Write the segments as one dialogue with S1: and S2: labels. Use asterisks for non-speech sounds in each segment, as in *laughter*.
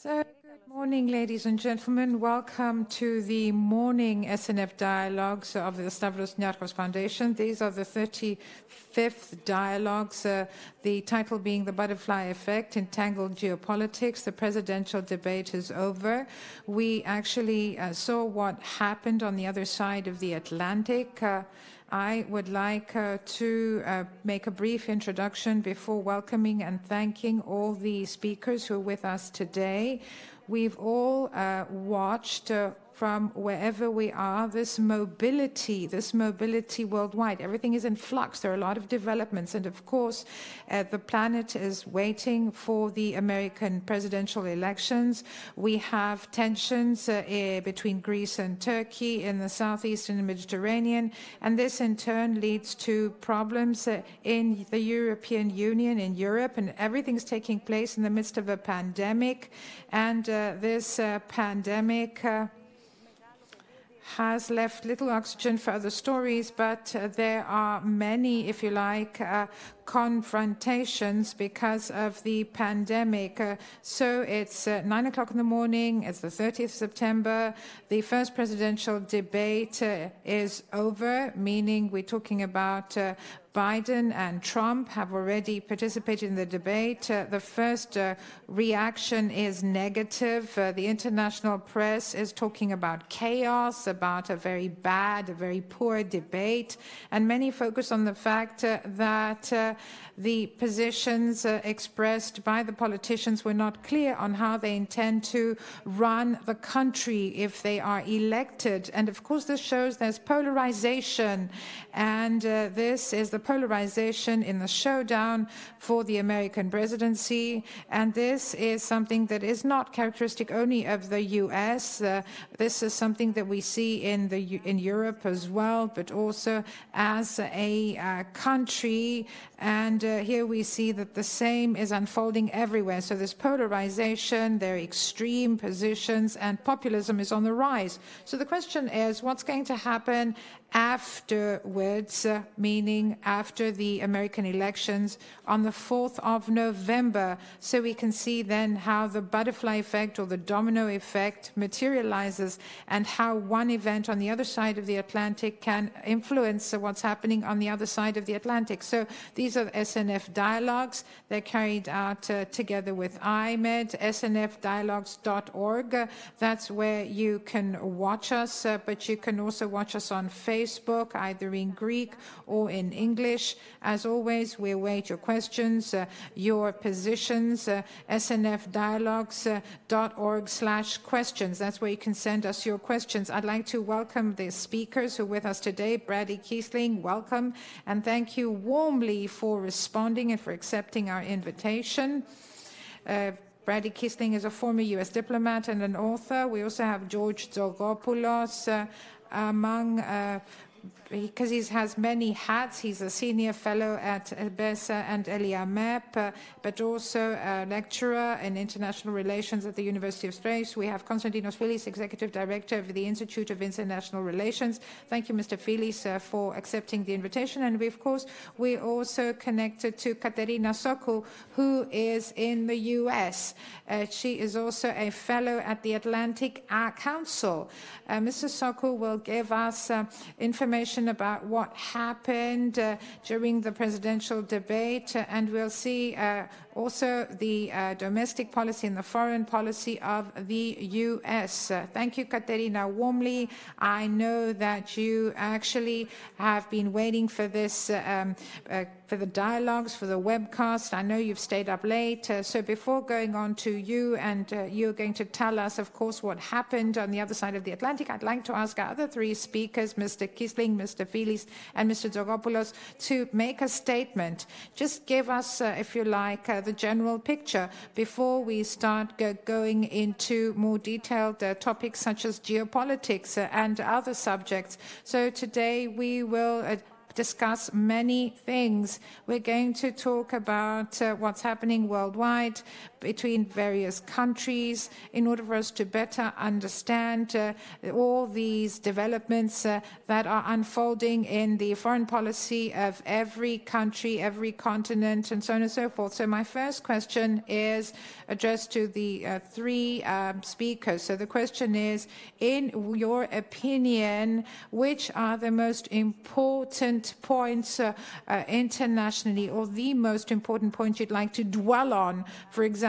S1: So, good morning, ladies and gentlemen. Welcome to the morning SNF dialogues of the Stavros Niarchos Foundation. These are the 35th dialogues, uh, the title being The Butterfly Effect Entangled Geopolitics. The presidential debate is over. We actually uh, saw what happened on the other side of the Atlantic. Uh, I would like uh, to uh, make a brief introduction before welcoming and thanking all the speakers who are with us today. We've all uh, watched from wherever we are this mobility, this mobility worldwide. Everything is in flux. There are a lot of developments. And of course, uh, the planet is waiting for the American presidential elections. We have tensions uh, eh, between Greece and Turkey in the southeastern Mediterranean. And this, in turn, leads to problems uh, in the European Union, in Europe. And everything's taking place in the midst of a pandemic. And this pandemic has left little oxygen for other stories, but uh, there are many, if you like, uh, confrontations because of the pandemic. Uh, so it's uh, nine o'clock in the morning. It's the 30th of September. The first presidential debate uh, is over, meaning we're talking about Biden and Trump have already participated in the debate. The first reaction is negative. The international press is talking about chaos, about a very bad, a very poor debate. And many focus on the fact that the positions uh, expressed by the politicians were not clear on how they intend to run the country if they are elected. And of course, this shows there's polarization. And uh, this is the polarization in the showdown for the American presidency. And this is something that is not characteristic only of the U.S. Uh, this is something that we see in Europe as well, but also as a uh, country. And here we see that the same is unfolding everywhere. So there's polarization, there are extreme positions, and populism is on the rise. So the question is, what's going to happen afterwards, meaning after the American elections on the 4th of November? So we can see then how the butterfly effect or the domino effect materializes and how one event on the other side of the Atlantic can influence what's happening on the other side of the Atlantic. So these are SNF dialogues. They're carried out uh, together with IMED, snfdialogues.org. That's where you can watch us, uh, but you can also watch us on Facebook, either in Greek or in English. As always, we await your questions, uh, your positions, uh, snfdialogues.org uh, slash questions. That's where you can send us your questions. I'd like to welcome the speakers who are with us today. Brady Kiesling, welcome. And thank you warmly for responding and for accepting our invitation. Brady Kiesling is a former U.S. diplomat and an author. We also have George Tzogopoulos, among uh, because he has many hats. He's a senior fellow at BESA and ELIAMEP, uh, but also a lecturer in international relations at the University of Spain. We have Konstantinos Filis, Executive Director of the Institute of International Relations. Thank you, Mr. Filis, uh, for accepting the invitation. And we, of course, we're also connected to Katerina Sokou, who is in the U.S. Uh, she is also a fellow at the Atlantic Council. Mr. Sokou will give us information about what happened uh, during the presidential debate. Uh, and we'll see uh, also the uh, domestic policy and the foreign policy of the U.S. Uh, thank you, Katerina, warmly. I know that you actually have been waiting for this, uh, um, for the dialogues, for the webcast. I know you've stayed up late. So before going on to you, and you're going to tell us, of course, what happened on the other side of the Atlantic, I'd like to ask our other three speakers, Mr. Kiesling, Mr. Filis, and Mr. Tzogopoulos, to make a statement. Just give us, if you like, the general picture before we start going into more detailed uh, topics such as geopolitics uh, and other subjects. So today we will uh, discuss many things. We're going to talk about what's happening worldwide, between various countries in order for us to better understand uh, all these developments uh, that are unfolding in the foreign policy of every country, every continent, and so on and so forth. So, my first question is addressed to the uh, three um, speakers. So, the question is In your opinion, which are the most important points internationally, or the most important points you'd like to dwell on? For example,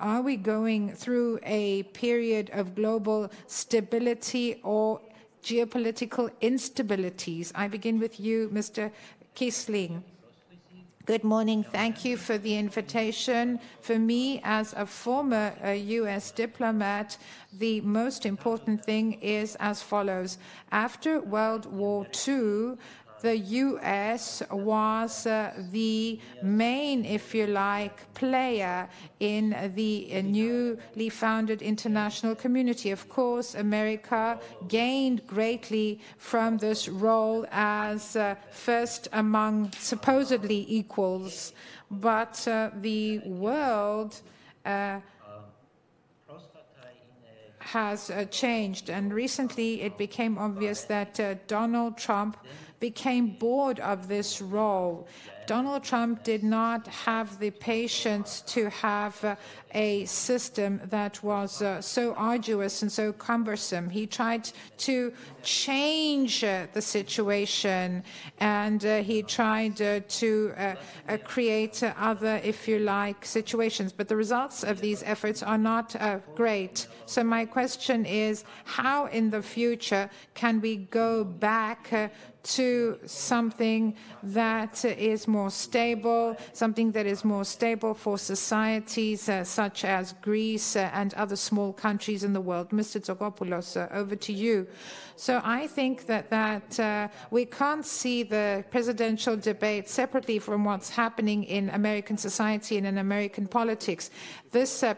S1: are we going through a period of global stability or geopolitical instabilities? I begin with you, Mr. Kiesling. Good morning. Thank you for the invitation. For me, as a former uh, U.S. diplomat, the most important thing is as follows. After World War II, the US was uh, the main, if you like, player in the uh, newly founded international community. Of course, America gained greatly from this role as uh, first among supposedly equals, but the world has uh, changed. And recently it became obvious that uh, Donald Trump became bored of this role. Donald Trump did not have the patience to have uh, a system that was uh, so arduous and so cumbersome. He tried to change uh, the situation and he tried to create other, if you like, situations. But the results of these efforts are not great. So, my question is how in the future can we go back to something that is more stable, something that is more stable for societies uh, such as Greece uh, and other small countries in the world. Mr. Tzogopoulos, uh, over to you. So I think that that uh, we can't see the presidential debate separately from what's happening in American society and in American politics. This uh,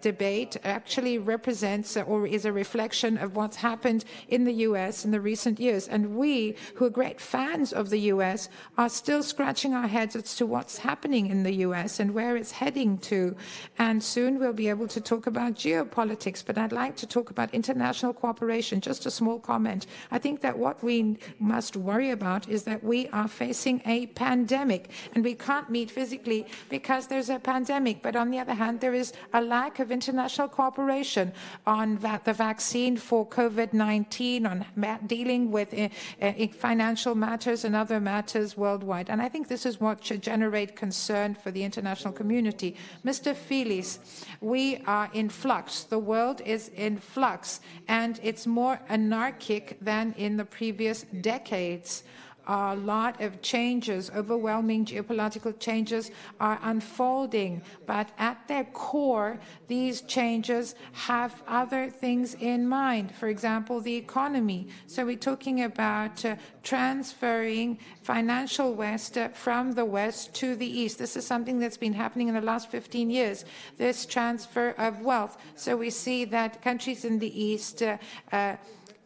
S1: debate actually represents or is a reflection of what's happened in the US in the recent years. And we, who are great fans of the US, are still scratching our heads as to what's happening in the US and where it's heading to. And soon we'll be able to talk about geopolitics. But I'd like to talk about international cooperation. Just a small comment. I think that what we must worry about is that we are facing a pandemic and we can't meet physically because there's a pandemic. But on the other hand, there is a lack lack of international cooperation on va- the vaccine for COVID 19, on ma- dealing with uh, uh, financial matters and other matters worldwide. And I think this is what should generate concern for the international community. Mr. Filis, we are in flux. The world is in flux, and it's more anarchic than in the previous decades a lot of changes, overwhelming geopolitical changes are unfolding. But at their core, these changes have other things in mind. For example, the economy. So we're talking about uh, transferring financial West uh, from the West to the East. This is something that's been happening in the last 15 years, this transfer of wealth. So we see that countries in the East uh,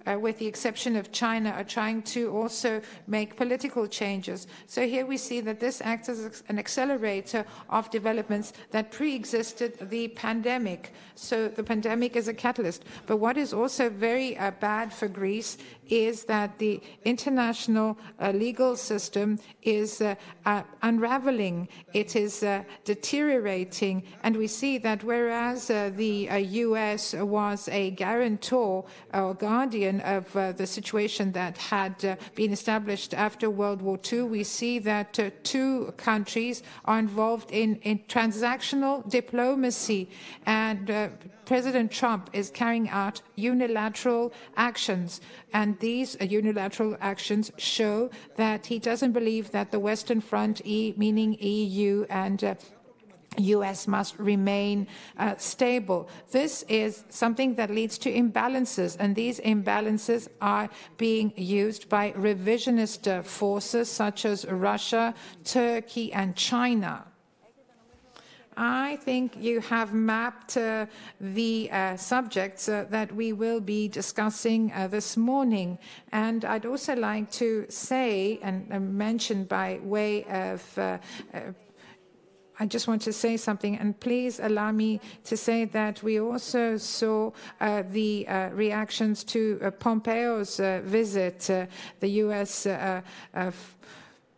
S1: uh with the exception of China, are trying to also make political changes. So here we see that this acts as an accelerator of developments that pre-existed the pandemic. So the pandemic is a catalyst. But what is also very uh, bad for Greece is that the international uh, legal system is uh, uh, unraveling, it is uh, deteriorating, and we see that whereas the US was a guarantor or guardian of uh, the situation that had uh, been established after World War II, we see that uh, two countries are involved in, in transactional diplomacy. And President Trump is carrying out unilateral actions, and these unilateral actions show that he doesn't believe that the Western Front, e, meaning EU and uh, US must remain uh, stable. This is something that leads to imbalances, and these imbalances are being used by revisionist uh, forces such as Russia, Turkey, and China. I think you have mapped uh, the uh, subjects uh, that we will be discussing uh, this morning. And I'd also like to say and mention by way of uh, I just want to say something, and please allow me to say that we also saw uh, the uh, reactions to uh, Pompeo's uh, visit, uh, the U.S.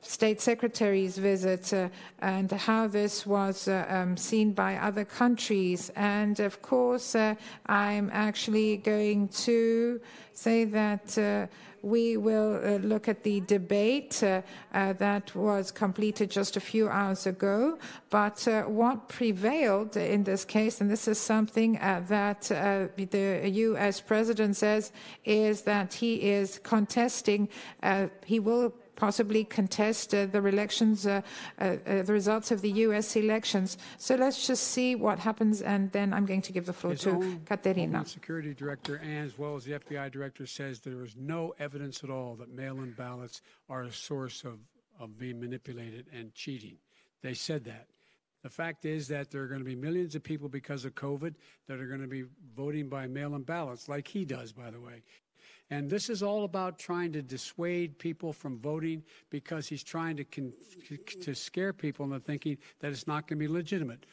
S1: Uh, State Secretary's visit uh, and how this was uh, um, seen by other countries. And of course, uh, I'm actually going to say that we will uh, look at the debate uh, uh, that was completed just a few hours ago. But what prevailed in this case, and this is something that the U.S. president says, is that he is contesting, he will possibly contest uh, the elections, uh, uh, the results of the U.S. elections. So let's just see what happens, and then I'm going to give the floor
S2: His
S1: to Katerina.
S2: Security Director, and as well as the FBI Director, says there is no evidence at all that mail-in ballots are a source of, of being manipulated and cheating. They said that. The fact is that there are going to be millions of people because of COVID that are going to be voting by mail in ballots, like he does, by the way. And this is all about trying to dissuade people from voting because he's trying to, con- to scare people into thinking that it's not going to be legitimate.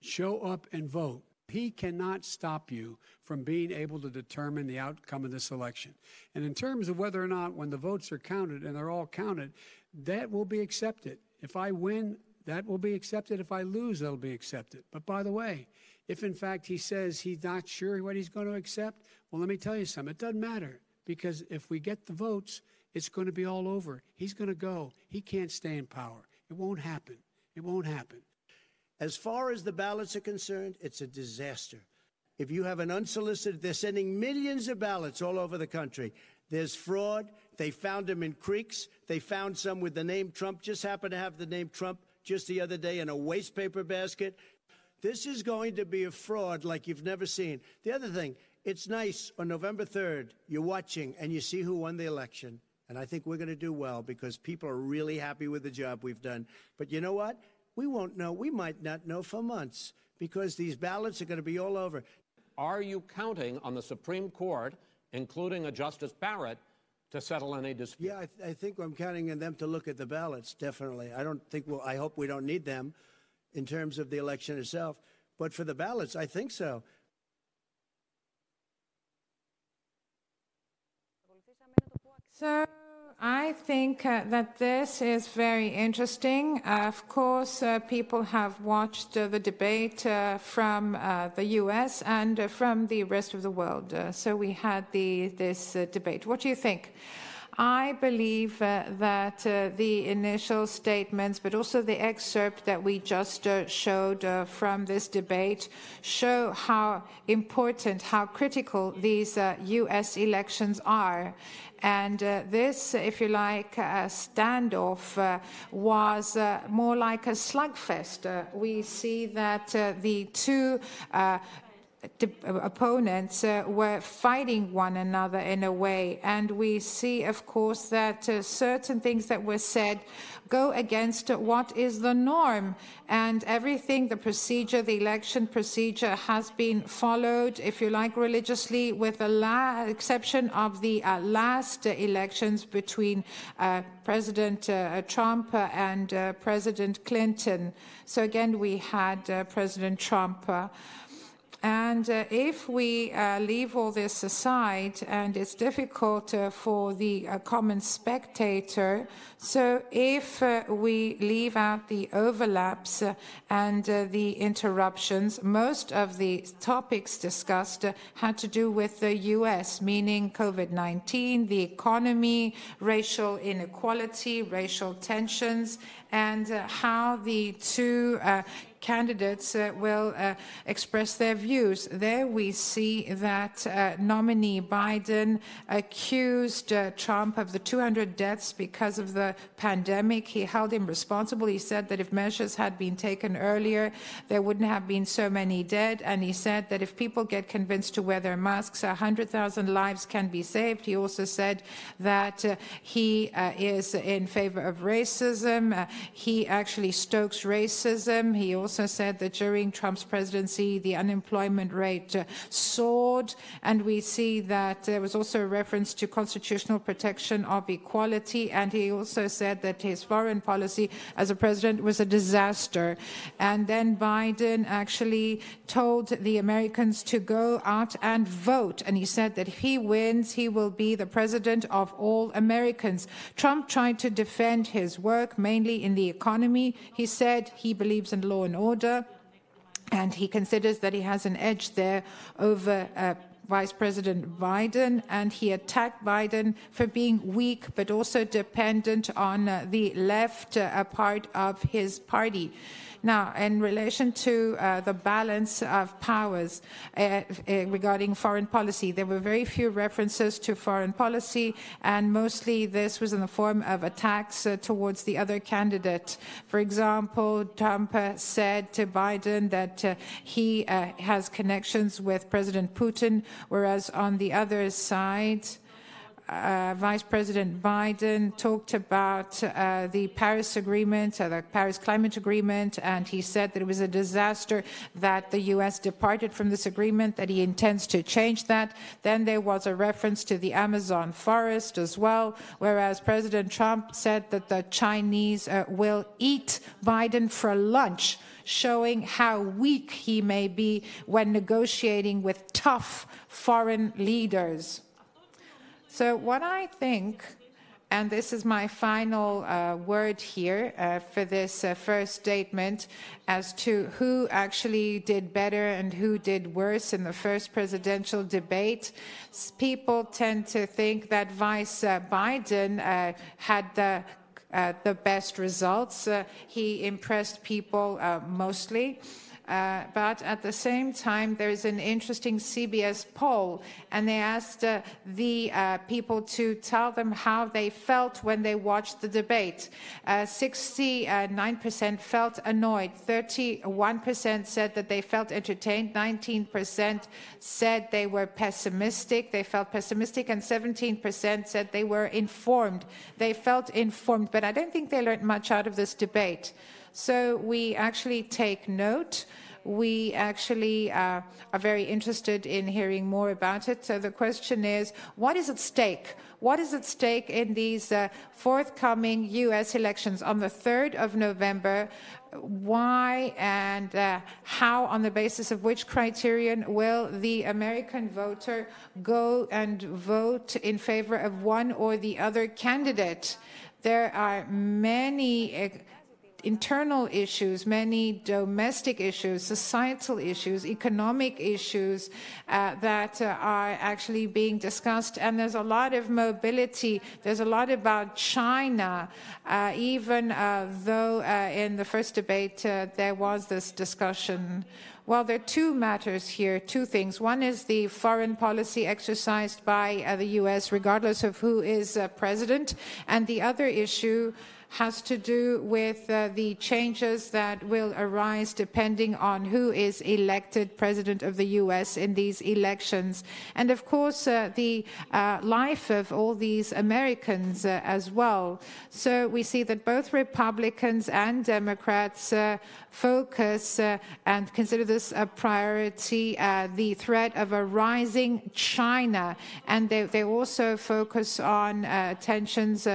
S2: Show up and vote. He cannot stop you from being able to determine the outcome of this election. And in terms of whether or not, when the votes are counted and they're all counted, that will be accepted. If I win, that will be accepted. If I lose, that'll be accepted. But by the way, if in fact he says he's not sure what he's going to accept, well, let me tell you something. It doesn't matter because if we get the votes, it's going to be all over. He's going to go. He can't stay in power. It won't happen. It won't happen.
S3: As far as the ballots are concerned, it's a disaster. If you have an unsolicited, they're sending millions of ballots all over the country. There's fraud. They found them in creeks. They found some with the name Trump, just happened to have the name Trump just the other day in a waste paper basket. This is going to be a fraud like you've never seen. The other thing, it's nice on November 3rd, you're watching and you see who won the election. And I think we're going to do well because people are really happy with the job we've done. But you know what? We won't know. We might not know for months because these ballots are going to be all over.
S4: Are you counting on the Supreme Court, including a Justice Barrett, to settle any dispute?
S3: Yeah, I, th- I think I'm counting on them to look at the ballots, definitely. I don't think we'll, I hope we don't need them in terms of the election itself. But for the ballots, I think so.
S1: So I think uh, that this is very interesting. Uh, of course, uh, people have watched uh, the debate uh, from uh, the US and from the rest of the world. so we had the, this debate. What do you think? I believe that the initial statements, but also the excerpt that we just showed from this debate, show how important, how critical these US elections are. And uh, this, if you like, uh, standoff uh, was more like a slugfest. We see that the two opponents uh, were fighting one another in a way. And we see, of course, that uh, certain things that were said go against what is the norm. And everything, the procedure, the election procedure has been followed, if you like, religiously, with the la- exception of the uh, last elections between uh, President uh, Trump and uh, President Clinton. So again, we had President Trump. And uh, if we uh, leave all this aside, and it's difficult uh, for the uh, common spectator, so if uh, we leave out the overlaps uh, and the interruptions, most of the topics discussed had to do with the US, meaning COVID 19, the economy, racial inequality, racial tensions, and how the two candidates uh, will uh, express their views. There we see that uh, nominee Biden accused uh, Trump of the 200 deaths because of the pandemic. He held him responsible. He said that if measures had been taken earlier, there wouldn't have been so many dead. And he said that if people get convinced to wear their masks, 100,000 lives can be saved. He also said that uh, he uh, is in favor of racism. he actually stokes racism. He also also said that during Trump's presidency, the unemployment rate uh, soared. And we see that there was also a reference to constitutional protection of equality. And he also said that his foreign policy as a president was a disaster. And then Biden actually told the Americans to go out and vote. And he said that if he wins, he will be the president of all Americans. Trump tried to defend his work mainly in the economy. He said he believes in law and order. And he considers that he has an edge there over uh, Vice President Biden, and he attacked Biden for being weak but also dependent on uh, the left uh, part of his party. Now, in relation to uh, the balance of powers uh, uh, regarding foreign policy, there were very few references to foreign policy, and mostly this was in the form of attacks uh, towards the other candidate. For example, Trump uh, said to Biden that uh, he has connections with President Putin, whereas on the other side, uh, Vice President Biden talked about uh, the Paris Agreement, uh, the Paris Climate Agreement, and he said that it was a disaster that the U.S. departed from this agreement, that he intends to change that. Then there was a reference to the Amazon forest as well, whereas President Trump said that the Chinese uh, will eat Biden for lunch showing how weak he may be when negotiating with tough foreign leaders. So, what I think, and this is my final uh, word here uh, for this uh, first statement as to who actually did better and who did worse in the first presidential debate. People tend to think that Vice uh, Biden uh, had the uh, the best results. he impressed people mostly. Uh, but at the same time, there's an interesting CBS poll, and they asked uh, the uh, people to tell them how they felt when they watched the debate. 69% uh, felt annoyed, 31% said that they felt entertained, 19% said they were pessimistic, they felt pessimistic, and 17% said they were informed. They felt informed, but I don't think they learned much out of this debate. So we actually take note. We actually uh, are very interested in hearing more about it. So the question is, what is at stake? What is at stake in these uh, forthcoming U.S. elections on the 3rd of November? Why and uh, how, on the basis of which criterion, will the American voter go and vote in favor of one or the other candidate? There are many internal issues, many domestic issues, societal issues, economic issues uh, that uh, are actually being discussed. And there's a lot of mobility. There's a lot about China, uh, even uh, though uh, in the first debate uh, there was this discussion. Well, there are two matters here, two things. One is the foreign policy exercised by the U.S., regardless of who is president. And the other issue has to do with uh, the changes that will arise depending on who is elected president of the US in these elections. And of course, uh, the uh, life of all these Americans uh, as well. So we see that both Republicans and Democrats uh, focus uh, and consider this a priority the threat of a rising China. And they, they also focus on tensions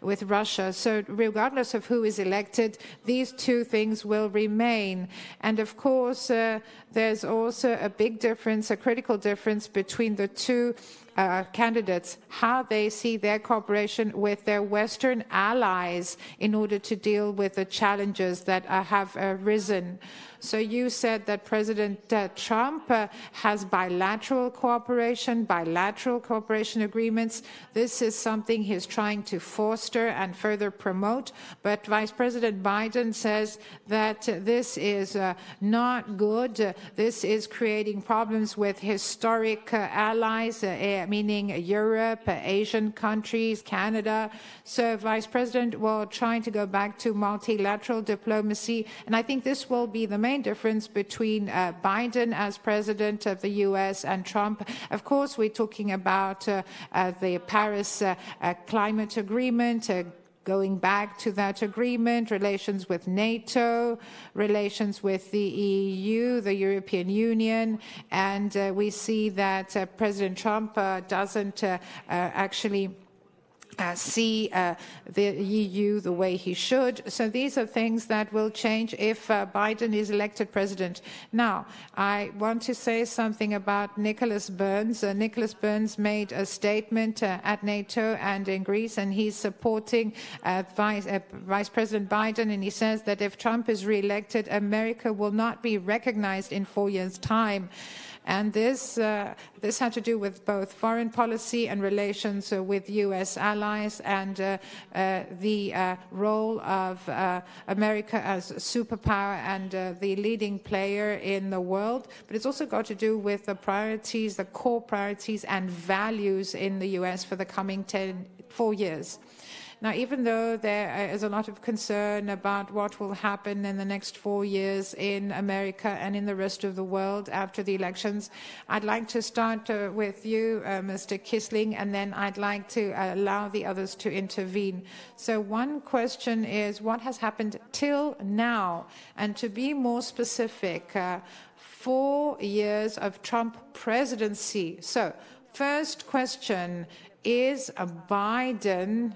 S1: with Russia. So regardless of who is elected, these two things will remain. And of course, uh, there's also a big difference, a critical difference between the two uh, candidates, how they see their cooperation with their Western allies in order to deal with the challenges that uh, have arisen. So you said that President uh, Trump uh, has bilateral cooperation, bilateral cooperation agreements. This is something he's trying to foster and further promote. But Vice President Biden says that uh, this is uh, not good. Uh, this is creating problems with historic uh, allies, eh, meaning Europe, Asian countries, Canada. So Vice President will trying to go back to multilateral diplomacy. And I think this will be the main main difference between uh, Biden as president of the US and Trump. Of course, we're talking about uh, uh, the Paris uh, uh, Climate Agreement, going back to that agreement, relations with NATO, relations with the EU, the European Union, and uh, we see that uh, President Trump uh, doesn't actually uh, see uh, the EU the way he should. So these are things that will change if uh, Biden is elected president. Now, I want to say something about Nicholas Burns. Uh, Nicholas Burns made a statement uh, at NATO and in Greece, and he's supporting uh, Vice, Vice President Biden, and he says that if Trump is re-elected, America will not be recognized in four years' time. And this, uh, this had to do with both foreign policy and relations uh, with U.S. allies and uh, uh the uh, role of America as a superpower and the leading player in the world. But it's also got to do with the priorities, the core priorities and values in the U.S. for the coming 10, four years. Now, even though there is a lot of concern about what will happen in the next four years in America and in the rest of the world after the elections, I'd like to start uh, with you, uh, Mr. Kiesling, and then I'd like to allow the others to intervene. So, one question is what has happened till now? And to be more specific, uh, four years of Trump presidency. So, first question is Biden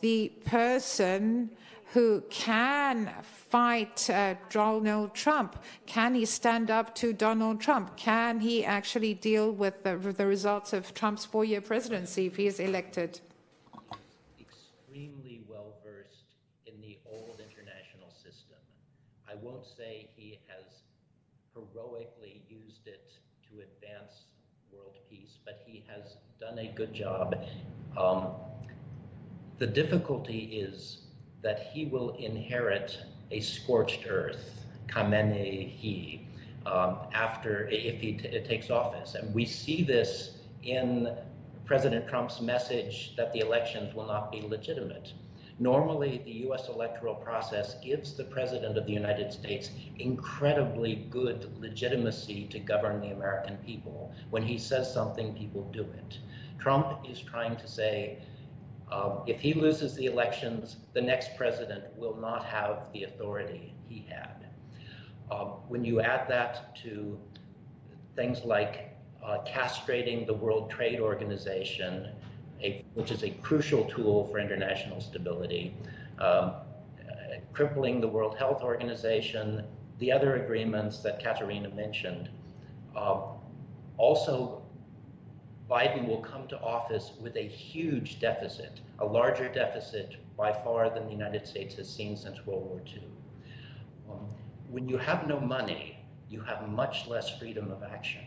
S1: the person who can fight uh, Donald Trump? Can he stand up to Donald Trump? Can he actually deal with the, with the results of Trump's four year presidency if he is elected?
S5: Extremely well versed in the old international system. I won't say he has heroically used it to advance world peace, but he has done a good job. Um, the difficulty is that he will inherit a scorched earth, Kamenehi, um, after if he takes office. And we see this in President Trump's message that the elections will not be legitimate. Normally, the US electoral process gives the President of the United States incredibly good legitimacy to govern the American people. When he says something, people do it. Trump is trying to say, um, if he loses the elections, the next president will not have the authority he had. Um, when you add that to things like uh, castrating the World Trade Organization, a, which is a crucial tool for international stability, um, crippling the World Health Organization, the other agreements that Katerina mentioned, uh, also Biden will come to office with a huge deficit, a larger deficit by far than the United States has seen since World War II. Um, when you have no money, you have much less freedom of action.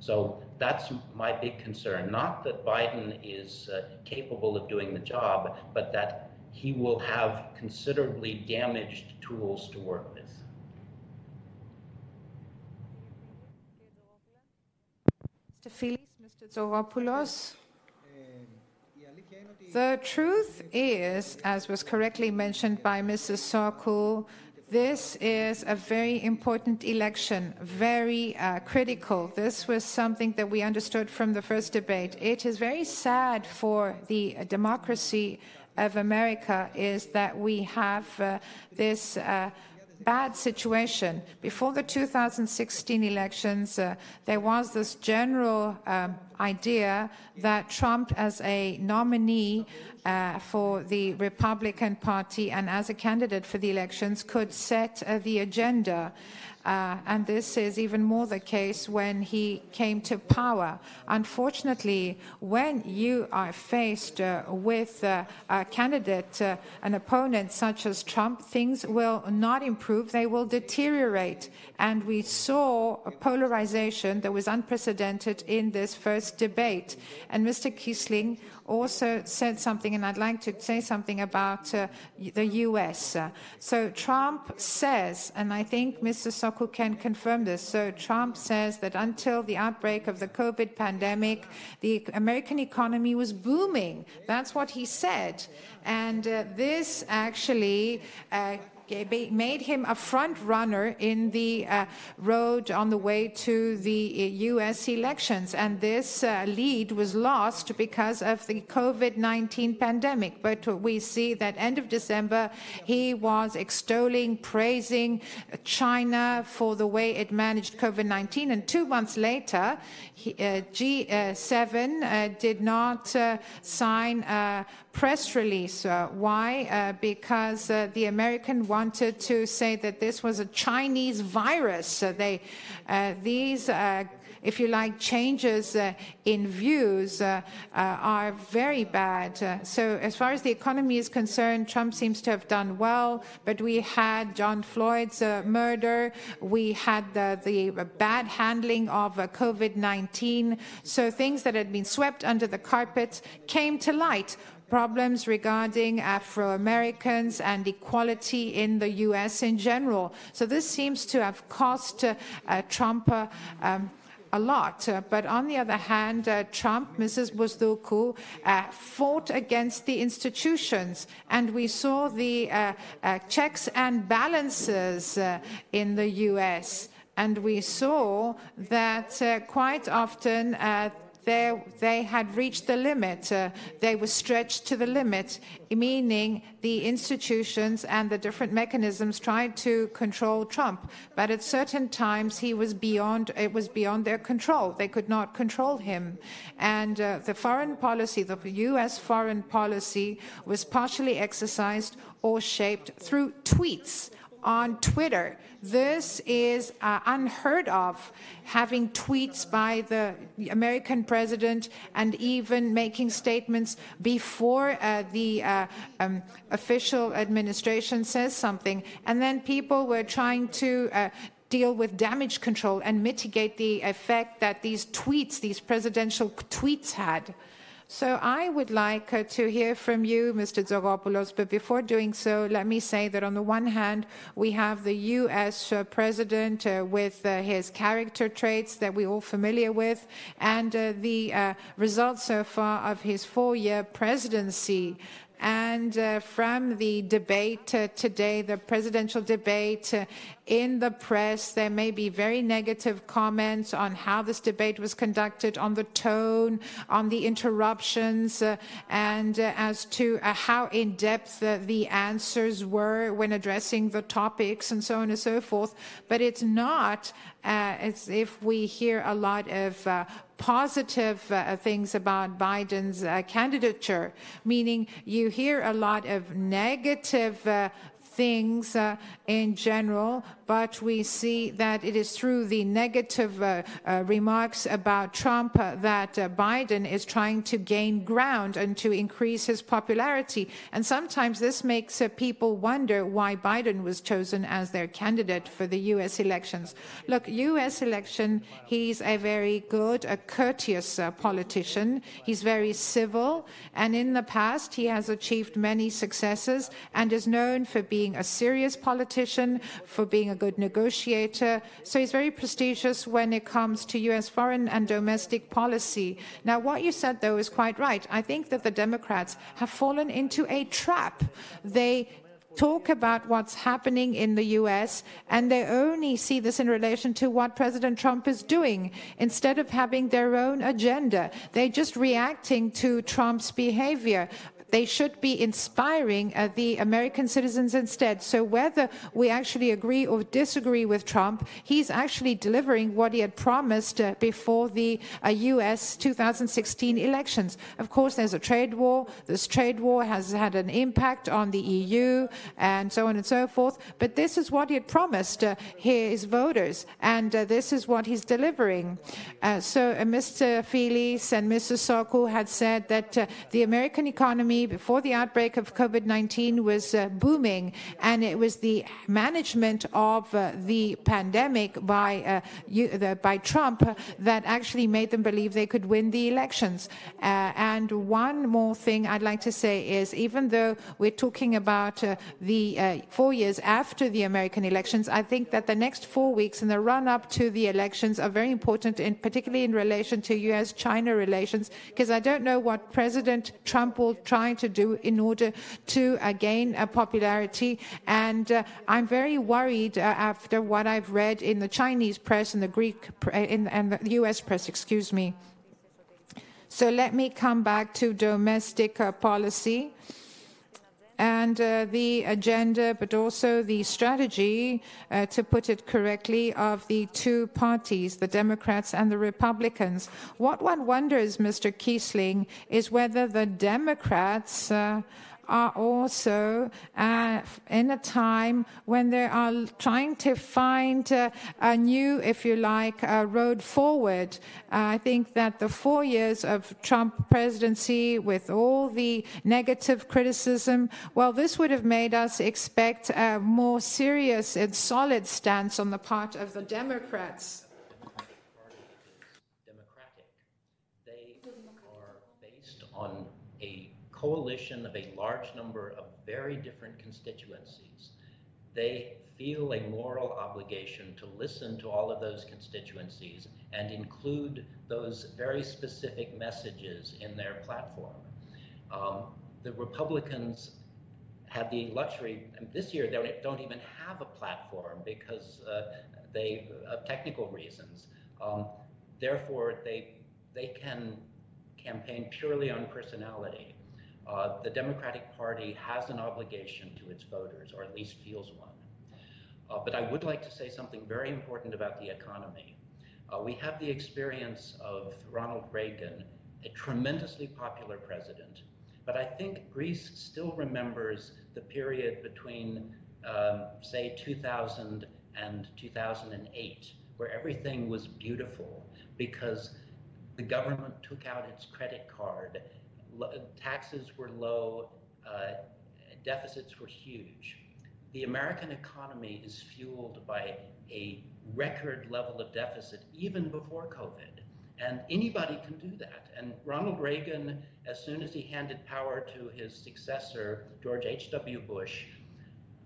S5: So that's my big concern. Not that Biden is uh, capable of doing the job, but that he will have considerably damaged tools to work with.
S1: Mr. Filis? The truth is, as was correctly mentioned by Mrs. Sokou, this is a very important election, very uh, critical. This was something that we understood from the first debate. It is very sad for the democracy of America is that we have uh, this uh, bad situation. Before the 2016 elections, uh, there was this general um, idea that Trump, as a nominee uh, for the Republican Party and as a candidate for the elections, could set uh, the agenda. Uh, and this is even more the case when he came to power. Unfortunately, when you are faced uh, with uh, a candidate, uh, an opponent such as Trump, things will not improve, they will deteriorate. And we saw a polarization that was unprecedented in this first debate. And Mr. Kiesling also said something, and I'd like to say something about uh, the US. so Trump says, and I think Mr. Sokou can confirm this. So Trump says that until the outbreak of the COVID pandemic, the American economy was booming. That's what he said. And uh, this actually uh, made him a front runner in the uh, road on the way to the US elections. And this uh, lead was lost because of the COVID 19 pandemic. But we see that end of December, he was extolling, praising China for the way it managed COVID 19. And two months later, he, uh, G7 uh, did not uh, sign a press release. Uh, why? Uh, because uh, the American wanted to say that this was a Chinese virus. they, these if you like, changes uh, in views uh, uh, are very bad. so, as far as the economy is concerned, Trump seems to have done well, but we had John Floyd's murder, we had the, the bad handling of COVID 19. So, things that had been swept under the carpet came to light problems regarding Afro Americans and equality in the US in general. So this seems to have cost uh, uh, Trump uh, um, a lot. Uh, but on the other hand, uh, Trump, Mrs. Bozdoukou, uh, fought against the institutions. And we saw the uh, uh, checks and balances in the US. And we saw that quite often they, they had reached the limit. Uh, they were stretched to the limit, meaning the institutions and the different mechanisms tried to control Trump. But at certain times, he was beyond, it was beyond their control. They could not control him. And uh, the foreign policy, the U.S. foreign policy, was partially exercised or shaped through tweets on Twitter. This is uh, unheard of, having tweets by the American president and even making statements before uh, the uh, um, official administration says something. And then people were trying to uh, deal with damage control and mitigate the effect that these tweets, these presidential tweets had. So I would like uh, to hear from you, Mr. Tzogopoulos, but before doing so, let me say that on the one hand, we have the U.S. Uh, president uh, with uh, his character traits that we're all familiar with, and uh, the uh, results so far of his four-year presidency. And uh, from the debate uh, today, the presidential debate uh, in the press, there may be very negative comments on how this debate was conducted, on the tone, on the interruptions, uh, and uh, as to uh, how in depth the answers were when addressing the topics and so on and so forth. But it's not as if we hear a lot of positive uh, things about Biden's uh, candidature, meaning you hear a lot of negative uh, things uh, in general, but we see that it is through the negative uh, uh, remarks about Trump uh, that uh, Biden is trying to gain ground and to increase his popularity. And sometimes this makes uh, people wonder why Biden was chosen as their candidate for the U.S. elections. Look, U.S. election, he's a very good, a courteous politician. He's very civil, and in the past, he has achieved many successes and is known for being being a serious politician, for being a good negotiator. So he's very prestigious when it comes to U.S. foreign and domestic policy. Now, what you said, though, is quite right. I think that the Democrats have fallen into a trap. They talk about what's happening in the US and they only see this in relation to what President Trump is doing instead of having their own agenda. They're just reacting to Trump's behavior they should be inspiring uh, the American citizens instead. So whether we actually agree or disagree with Trump, he's actually delivering what he had promised uh, before the uh, US 2016 elections. Of course, there's a trade war. This trade war has had an impact on the EU and so on and so forth. But this is what he had promised uh, his voters, and uh, this is what he's delivering. Uh, so Mr. Filis and Mr. Sokou had said that the American economy before the outbreak of COVID 19 was uh, booming, and it was the management of uh, the pandemic by, uh, you, the, by Trump that actually made them believe they could win the elections. Uh, and one more thing I'd like to say is even though we're talking about uh, the four years after the American elections, I think that the next four weeks in the run up to the elections are very important, in, particularly in relation to US China relations, because I don't know what President Trump will try trying to do in order to uh, gain uh, popularity. And uh, I'm very worried uh, after what I've read in the Chinese press and the Greek in, and the U.S. press, excuse me. So let me come back to domestic uh, policy and uh, the agenda, but also the strategy, uh, to put it correctly, of the two parties, the Democrats and the Republicans. What one wonders, Mr. Kiesling, is whether the Democrats uh, are also uh, in a time when they are trying to find uh, a new, if you like, uh, road forward. I think that the four years of Trump presidency, with all the negative criticism, well, this would have made us expect a more serious and solid stance on the part of the Democrats.
S5: Democratic. They are based on coalition of a large number of very different constituencies. They feel a moral obligation to listen to all of those constituencies and include those very specific messages in their platform. Um, the Republicans have the luxury, and this year they don't even have a platform because uh, they, of technical reasons. Um, therefore, they, they can campaign purely on personality. Uh, the Democratic Party has an obligation to its voters, or at least feels one. Uh, but I would like to say something very important about the economy. Uh, we have the experience of Ronald Reagan, a tremendously popular president, but I think Greece still remembers the period between, um, say, 2000 and 2008, where everything was beautiful because the government took out its credit card taxes were low, uh, deficits were huge. The American economy is fueled by a record level of deficit even before COVID. And anybody can do that. And Ronald Reagan, as soon as he handed power to his successor, George H.W. Bush,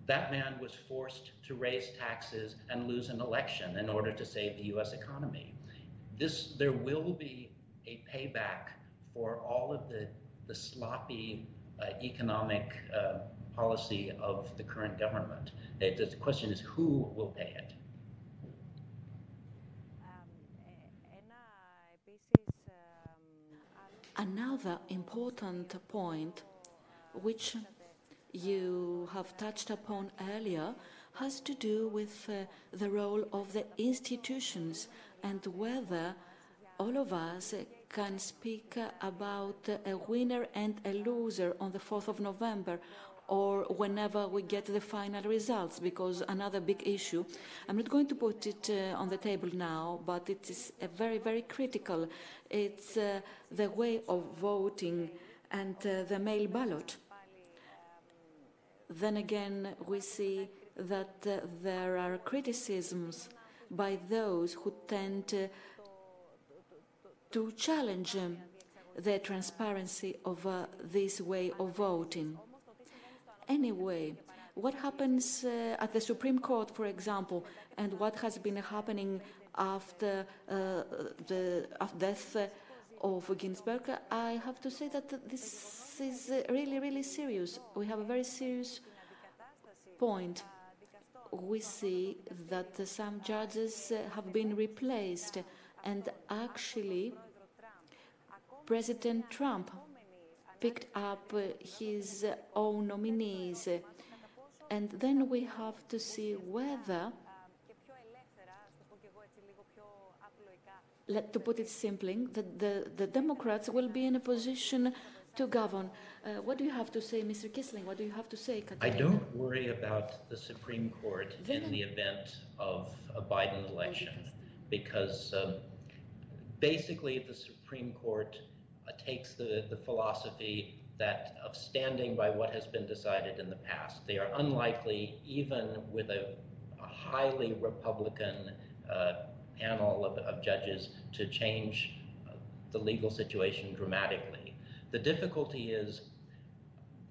S5: that man was forced to raise taxes and lose an election in order to save the US economy. This, there will be a payback for all of the, the sloppy uh, economic uh, policy of the current government. It, the question is who will pay it?
S6: Another important point, which you have touched upon earlier, has to do with uh, the role of the institutions and whether all of us can speak about a winner and a loser on the 4th of November or whenever we get the final results, because another big issue, I'm not going to put it uh, on the table now, but it is very, very critical. It's uh, the way of voting and uh, the mail ballot. Then again, we see that uh, there are criticisms by those who tend to challenge um, the transparency of uh, this way of voting. Anyway, what happens uh, at the Supreme Court, for example, and what has been happening after uh, the death of Ginsburg, I have to say that this is really, really serious. We have a very serious point. We see that some judges have been replaced and actually, President Trump picked up his own nominees. And then we have to see whether, let, to put it simply, that the, the Democrats will be in a position to govern. Uh, what do you have to say, Mr. Kiesling? What do you have to say,
S5: Katerina? I don't worry about the Supreme Court then in the event of a Biden election because um, basically the Supreme Court uh, takes the, the philosophy that of standing by what has been decided in the past. They are unlikely, even with a, a highly Republican uh, panel of, of, judges, to change uh, the legal situation dramatically. The difficulty is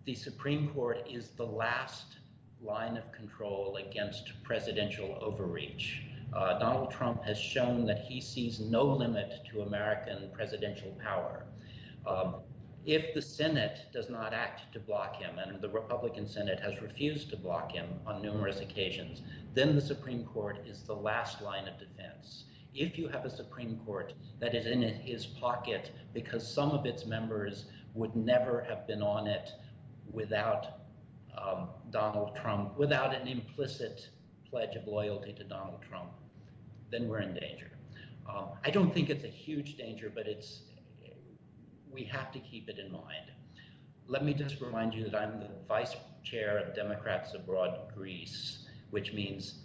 S5: the Supreme Court is the last line of control against presidential overreach. Uh, Donald Trump has shown that he sees no limit to American presidential power. Um, if the Senate does not act to block him, and the Republican Senate has refused to block him on numerous occasions, then the Supreme Court is the last line of defense. If you have a Supreme Court that is in his pocket because some of its members would never have been on it without um, Donald Trump, without an implicit pledge of loyalty to Donald Trump, then we're in danger. Um, I don't think it's a huge danger, but it's we have to keep it in mind. Let me just remind you that I'm the vice chair of Democrats Abroad Greece, which means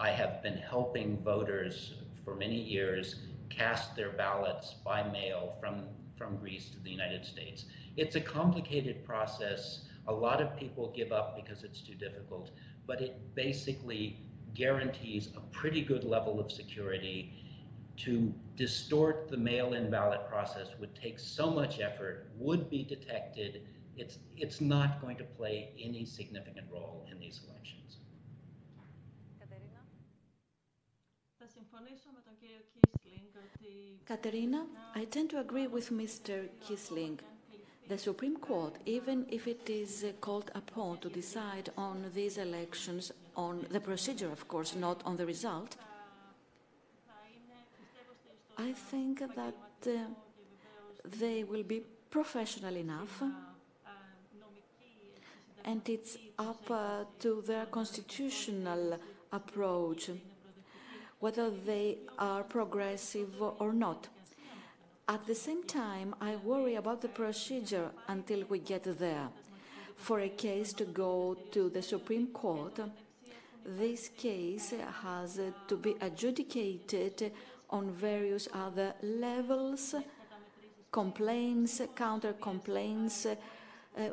S5: I have been helping voters for many years cast their ballots by mail from, from Greece to the United States. It's a complicated process. A lot of people give up because it's too difficult, but it basically guarantees a pretty good level of security. To distort the mail in ballot process would take so much effort, would be detected. It's, it's not going to play any significant role in these elections.
S6: Katerina, I tend to agree with Mr. Kiesling. The Supreme Court, even if it is called upon to decide on these elections, on the procedure, of course, not on the result, I think that uh, they will be professional enough and it's up uh, to their constitutional approach, whether they are progressive or not. At the same time, I worry about the procedure until we get there. For a case to go to the Supreme Court, this case has to be adjudicated on various other levels, complaints, counter complaints, uh,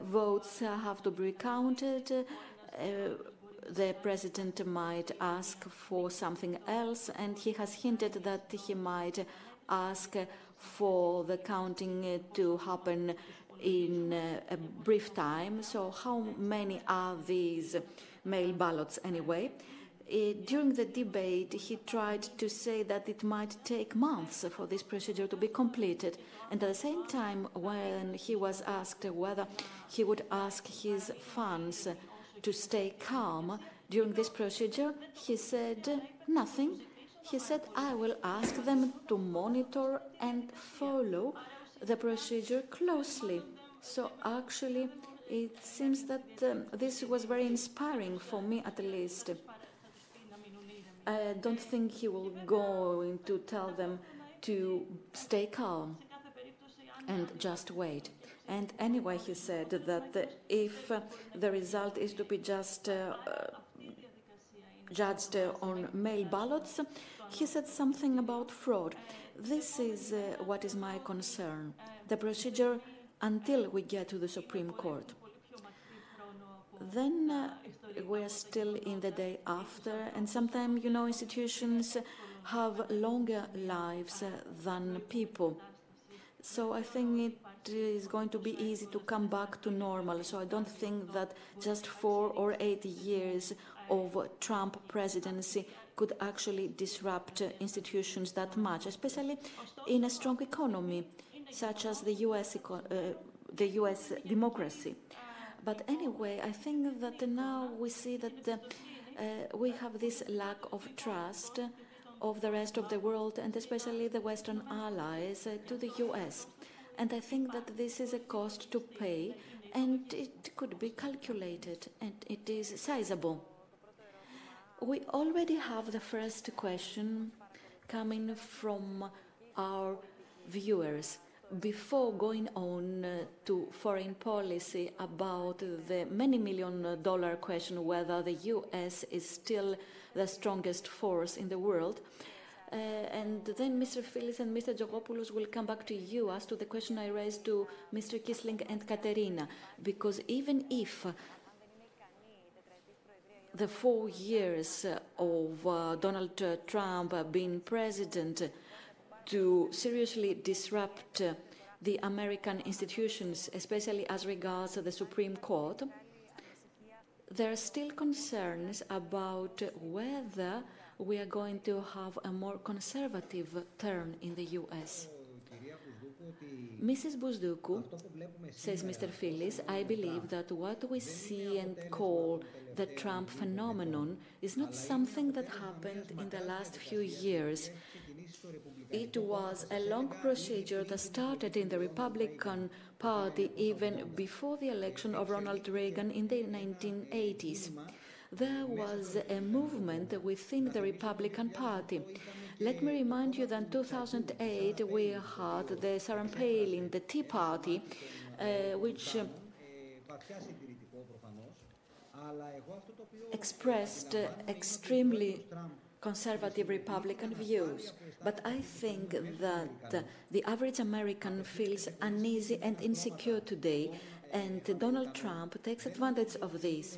S6: votes have to be recounted. Uh, the president might ask for something else, and he has hinted that he might ask for the counting to happen in a brief time. So, how many are these mail ballots anyway? Uh, during the debate, he tried to say that it might take months for this procedure to be completed. And at the same time, when he was asked whether he would ask his fans to stay calm during this procedure, he said nothing. He said, I will ask them to monitor and follow the procedure closely. So actually, it seems that um, this was very inspiring for me at least. I don't think he will go to tell them to stay calm and just wait. And anyway, he said that if the result is to be just uh, judged on mail ballots, he said something about fraud. This is uh, what is my concern the procedure until we get to the Supreme Court. Then uh, we're still in the day after, and sometimes, you know, institutions have longer lives than people. So I think it is going to be easy to come back to normal. So I don't think that just four or eight years of Trump presidency could actually disrupt institutions that much, especially in a strong economy such as the U.S. Uh, the U.S. democracy. But anyway, I think that now we see that uh, we have this lack of trust of the rest of the world and especially the Western allies uh, to the US. And I think that this is a cost to pay and it could be calculated and it is sizable. We already have the first question coming from our viewers before going on uh, to foreign policy about the many million dollar question whether the US is still the strongest force in the world. Uh, and then Mr. Filis and Mr. Tzogopoulos will come back to you as to the question I raised to Mr. Kiesling and Katerina, because even if the four years of uh, Donald Trump being president to seriously disrupt uh, the American institutions, especially as regards the Supreme Court, there are still concerns about whether we are going to have a more conservative turn in the US. Mrs. Bousdoukou, says Mr. Filis, I believe that what we see and call the Trump phenomenon is not something that happened in the last few years. It was a long procedure that started in the Republican Party even before the election of Ronald Reagan in the 1980s. There was a movement within the Republican Party let me remind you that in 2008 we had the Sarah Palin, the Tea Party, uh, which uh, expressed uh, extremely conservative Republican views. But I think that the average American feels uneasy and insecure today, and Donald Trump takes advantage of this.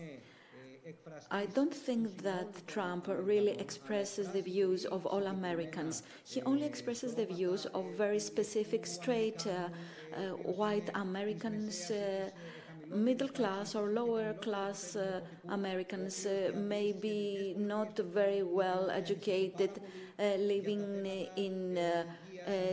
S6: I don't think that Trump really expresses the views of all Americans. He only expresses the views of very specific, straight, uh, uh, white Americans. Uh, middle class or lower class uh, Americans, uh, maybe not very well educated, uh, living in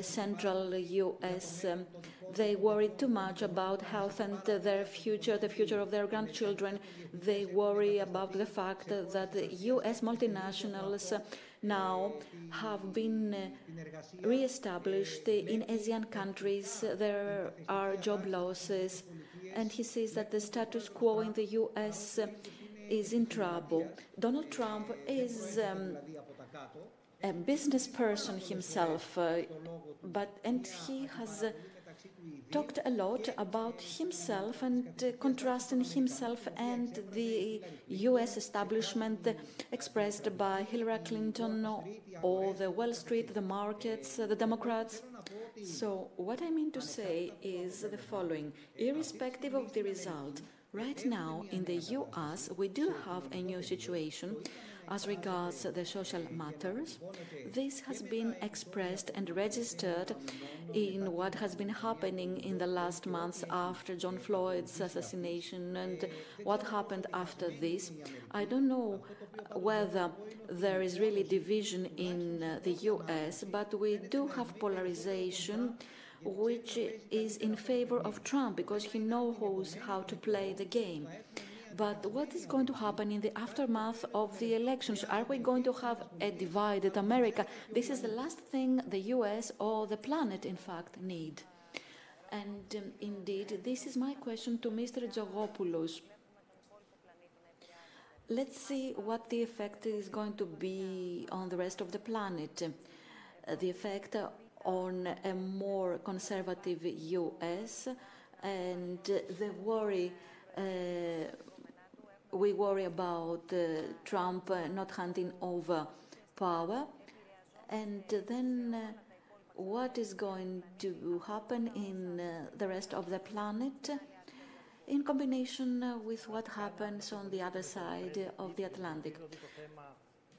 S6: central US. Um, they worry too much about health and their future, the future of their grandchildren. They worry about the fact that US multinationals now have been re-established in Asian countries. There are job losses. And he says that the status quo in the US is in trouble. Donald Trump is um, a business person himself, uh, but and he has talked a lot about himself and uh, contrasting himself and the US establishment expressed by Hillary Clinton or the Wall Street, the markets, the Democrats. So, what I mean to say is the following irrespective of the result, right now in the US, we do have a new situation as regards the social matters. This has been expressed and registered in what has been happening in the last months after John Floyd's assassination and what happened after this. I don't know whether there is really division in the US, but we do have polarization which is in favor of Trump because he knows how to play the game. But what is going to happen in the aftermath of the elections? Are we going to have a divided America? This is the last thing the US or the planet, in fact, need. And um, indeed, this is my question to Mr. Tzogopoulos. Let's see what the effect is going to be on the rest of the planet. Uh, the effect on a more conservative US and the worry uh, we worry about uh, Trump uh, not handing over power. And then uh, what is going to happen in the rest of the planet in combination with what happens on the other side of the Atlantic.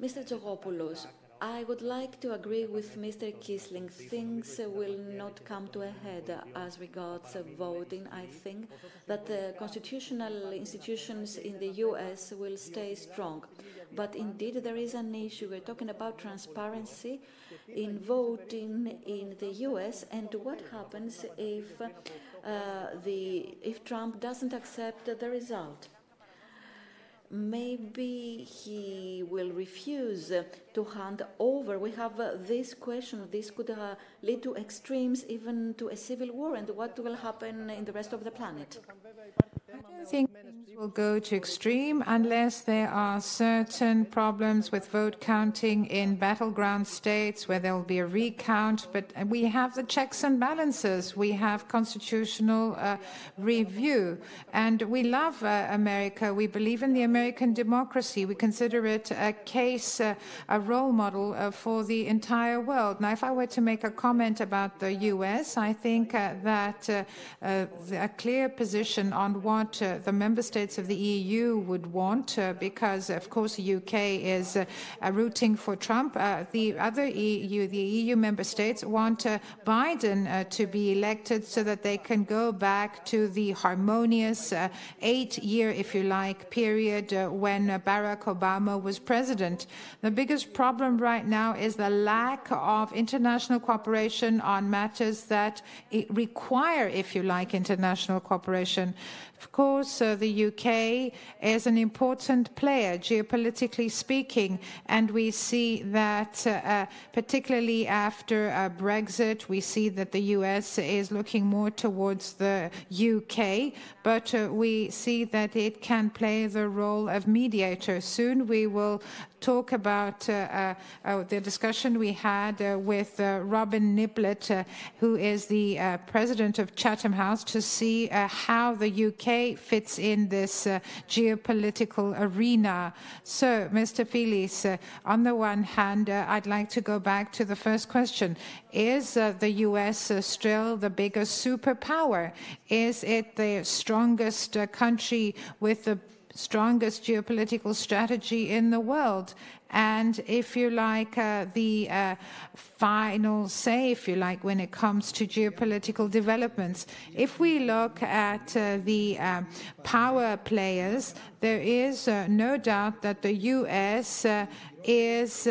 S6: Mr. Tzogopoulos, I would like to agree with Mr. Kiesling. Things will not come to a head as regards voting. I think that the constitutional institutions in the US will stay strong. But indeed, there is an issue. We're talking about transparency in voting in the US and what happens if, uh, the, if Trump doesn't accept the result maybe he will refuse to hand over. We have uh, this question. This could uh, lead to extremes, even to a civil war. And what will happen in the rest of the planet?
S1: I don't think things will go to extreme unless there are certain problems with vote counting in battleground states where there will be a recount. But we have the checks and balances. We have constitutional uh, review. And we love uh, America. We believe in the American democracy. We consider it a case, uh, a role model uh, for the entire world. Now, if I were to make a comment about the U.S., I think uh, that uh, uh, a clear position on what uh, the member states of the EU would want, uh, because of course the UK is rooting for Trump. The other EU, the EU member states, want Biden to be elected so that they can go back to the harmonious eight-year, if you like, period when Barack Obama was president. The biggest problem right now is the lack of international cooperation on matters that require, if you like, international cooperation. Of course, uh, the UK is an important player, geopolitically speaking, and we see that, uh, uh, particularly after Brexit, we see that the US is looking more towards the UK, but we see that it can play the role of mediator. Soon we will talk about uh, uh, the discussion we had uh, with Robin Niblett, who is the president of Chatham House, to see how the UK fits in this uh, geopolitical arena. So, Mr. Filis, uh, on the one hand, uh, I'd like to go back to the first question. Is the US still the biggest superpower? Is it the strongest country with the strongest geopolitical strategy in the world. And if you like, uh, the uh, final say, if you like, when it comes to geopolitical developments. If we look at uh, the uh, power players, there is uh, no doubt that the US uh, is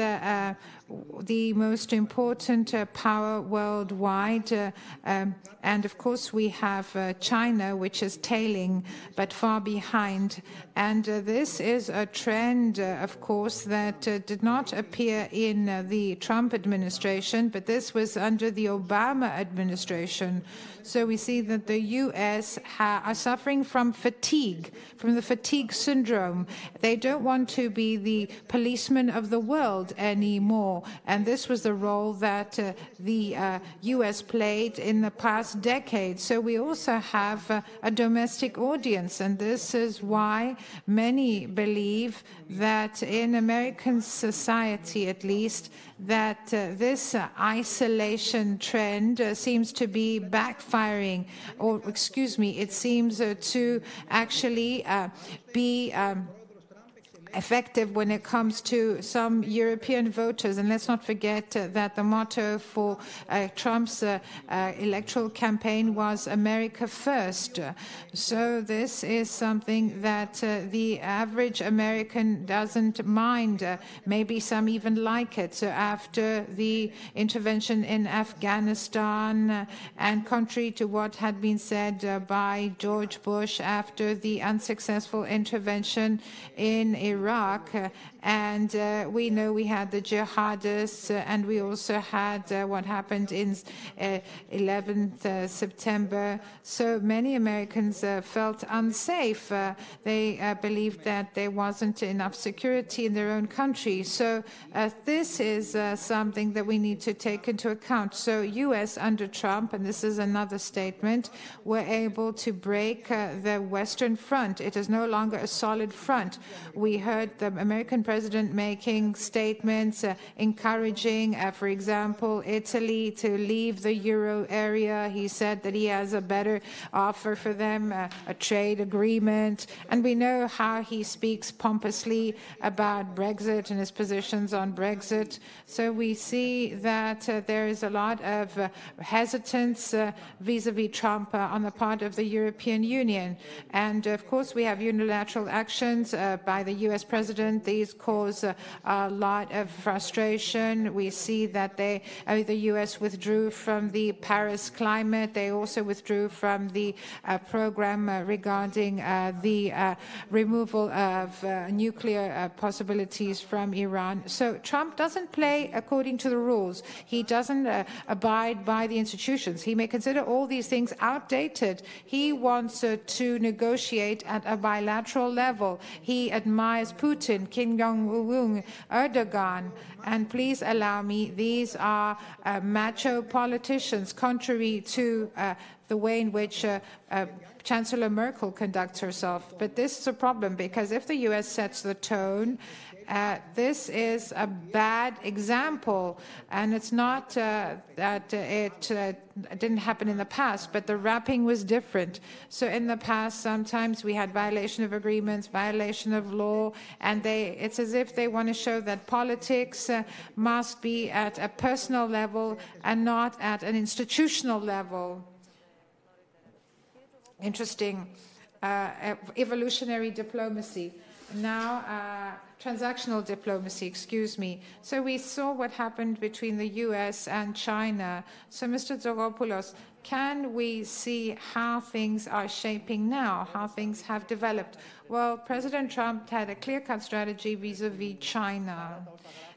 S1: the most important uh, power worldwide. Uh, um, and of course, we have uh, China, which is tailing but far behind. And uh, this is a trend, uh, of course, that uh, did not appear in the Trump administration, but this was under the Obama administration. So we see that the U.S. Ha- are suffering from fatigue, from the fatigue syndrome. They don't want to be the policeman of the world anymore. And this was the role that uh, the uh, U.S. played in the past decade. So we also have uh, a domestic audience. And this is why many believe that in American society, at least, that uh, this uh, isolation trend uh, seems to be backfiring, or excuse me, it seems uh, to actually uh, be. Um, effective when it comes to some European voters. And let's not forget uh, that the motto for uh, Trump's uh, electoral campaign was America First. So this is something that the average American doesn't mind. Maybe some even like it. So after the intervention in Afghanistan, and contrary to what had been said by George Bush after the unsuccessful intervention in Iraq, Iraq, and uh, we know we had the jihadists, uh, and we also had uh, what happened in uh, 11th uh, September. So many Americans uh, felt unsafe. they believed that there wasn't enough security in their own country. So this is something that we need to take into account. So U.S. under Trump, and this is another statement, were able to break the Western Front. It is no longer a solid front. We heard the American president making statements uh, encouraging, uh, for example, Italy to leave the euro area. He said that he has a better offer for them, uh, a trade agreement. And we know how he speaks pompously about Brexit and his positions on Brexit. So we see that uh, there is a lot of uh, hesitance vis a vis Trump on the part of the European Union. And of course, we have unilateral actions by the US president. These cause a, a lot of frustration. We see that they, uh, the U.S. withdrew from the Paris climate. They also withdrew from the uh, program uh, regarding uh, the uh, removal of nuclear possibilities from Iran. So Trump doesn't play according to the rules. He doesn't abide by the institutions. He may consider all these things outdated. He wants to negotiate at a bilateral level. He admires Putin, Kim Jong-un, Erdogan, and please allow me, these are uh, macho politicians, contrary to uh, the way in which uh, uh Chancellor Merkel conducts herself. But this is a problem because if the US sets the tone, uh, this is a bad example, and it's not uh, that it uh, didn't happen in the past, but the wrapping was different. So in the past, sometimes we had violation of agreements, violation of law, and they, it's as if they want to show that politics uh, must be at a personal level and not at an institutional level. Interesting. Uh, evolutionary diplomacy. Now, uh, transactional diplomacy, excuse me. So we saw what happened between the US and China. So, Mr. Tzogopoulos, can we see how things are shaping now, how things have developed? Well, President Trump had a clear cut strategy vis a vis China.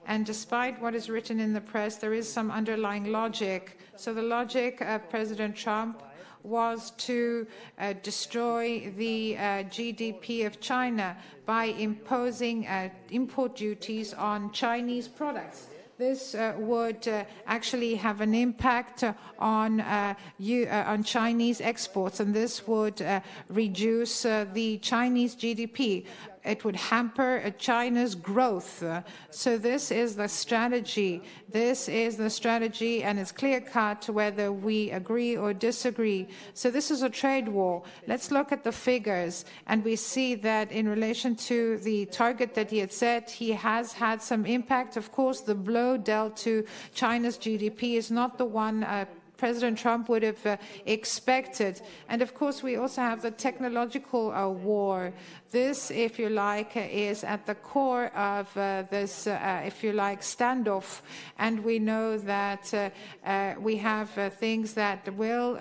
S1: And despite what is written in the press, there is some underlying logic. So, the logic of President Trump was to uh, destroy the uh, GDP of China by imposing uh, import duties on Chinese products. This uh, would uh, actually have an impact on, you, on Chinese exports, and this would reduce the Chinese GDP it would hamper China's growth. So this is the strategy. This is the strategy, and it's clear cut whether we agree or disagree. So this is a trade war. Let's look at the figures, and we see that in relation to the target that he had set, he has had some impact. Of course, the blow dealt to China's GDP is not the one uh, President Trump would have uh, expected. And of course, we also have the technological uh, war. This, if you like, is at the core of uh, this, uh, if you like, standoff. And we know that uh, uh, we have things that will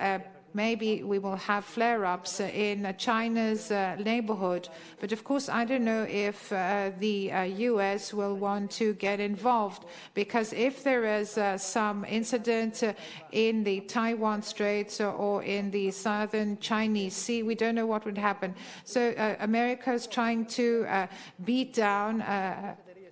S1: maybe we will have flare-ups in China's uh, neighborhood. But of course, I don't know if uh, the uh, U.S. will want to get involved because if there is uh, some incident uh, in the Taiwan Straits or in the southern Chinese Sea, we don't know what would happen. So uh, America is trying to beat down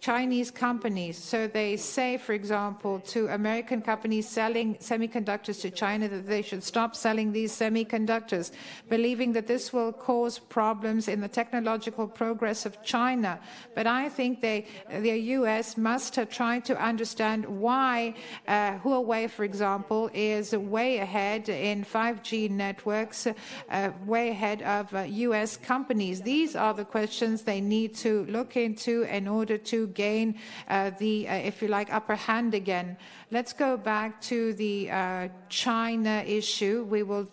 S1: Chinese companies. So they say, for example, to American companies selling semiconductors to China that they should stop selling these semiconductors, believing that this will cause problems in the technological progress of China. But I think they, the US must try to understand why uh, Huawei, for example, is way ahead in 5G networks, uh, way ahead of uh, US companies. These are the questions they need to look into in order to gain uh, the, uh, if you like, upper hand again. Let's go back to the uh, China issue. We will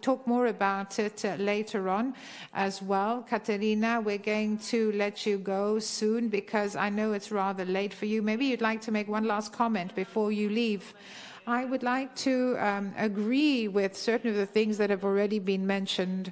S1: talk more about it later on as well. Katerina, we're going to let you go soon because I know it's rather late for you. Maybe you'd like to make one last comment before you leave. I would like to um, agree with certain of the things that have already been mentioned.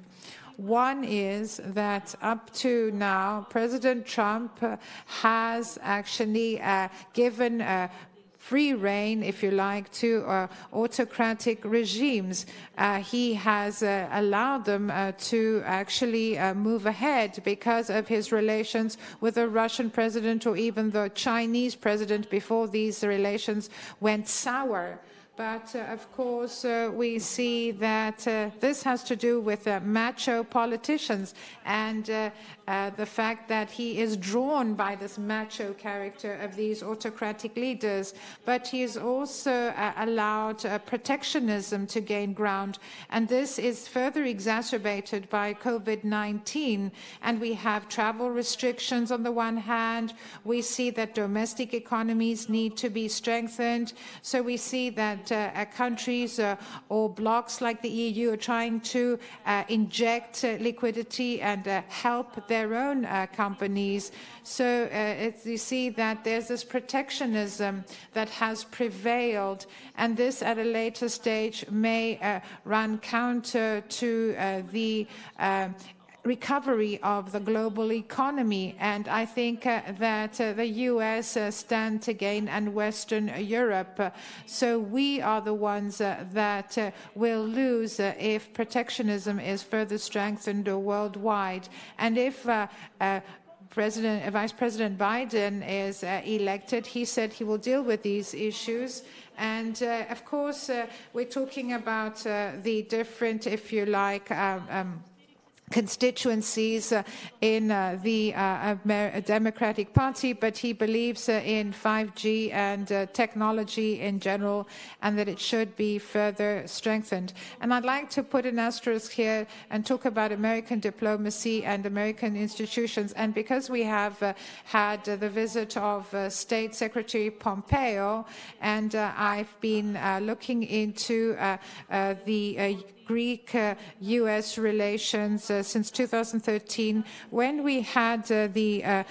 S1: One is that up to now, President Trump has actually uh, given uh, free reign, if you like, to uh, autocratic regimes. Uh, he has uh, allowed them uh, to actually move ahead because of his relations with the Russian president or even the Chinese president before these relations went sour. But uh, of course, uh, we see that uh, this has to do with uh, macho politicians. And uh, uh, the fact that he is drawn by this macho character of these autocratic leaders. But he is also allowed protectionism to gain ground. And this is further exacerbated by COVID 19. And we have travel restrictions on the one hand. We see that domestic economies need to be strengthened. So we see that uh, countries uh, or blocs like the EU are trying to uh, inject liquidity and help their own uh, companies. So uh, you see that there's this protectionism that has prevailed, and this at a later stage may uh, run counter to the recovery of the global economy. And I think uh, that uh, the US uh, stand to gain and Western Europe. so we are the ones uh, that uh, will lose uh, if protectionism is further strengthened worldwide. And if President, Vice President Biden is elected, he said he will deal with these issues. And of course, we're talking about the different, if you like, um, um, constituencies uh, in uh, the uh, Democratic Party, but he believes uh, in 5G and uh, technology in general, and that it should be further strengthened. And I'd like to put an asterisk here and talk about American diplomacy and American institutions. And because we have uh, had the visit of State Secretary Pompeo, and I've been looking into the Greek US uh, relations uh, since 2013 when we had uh, the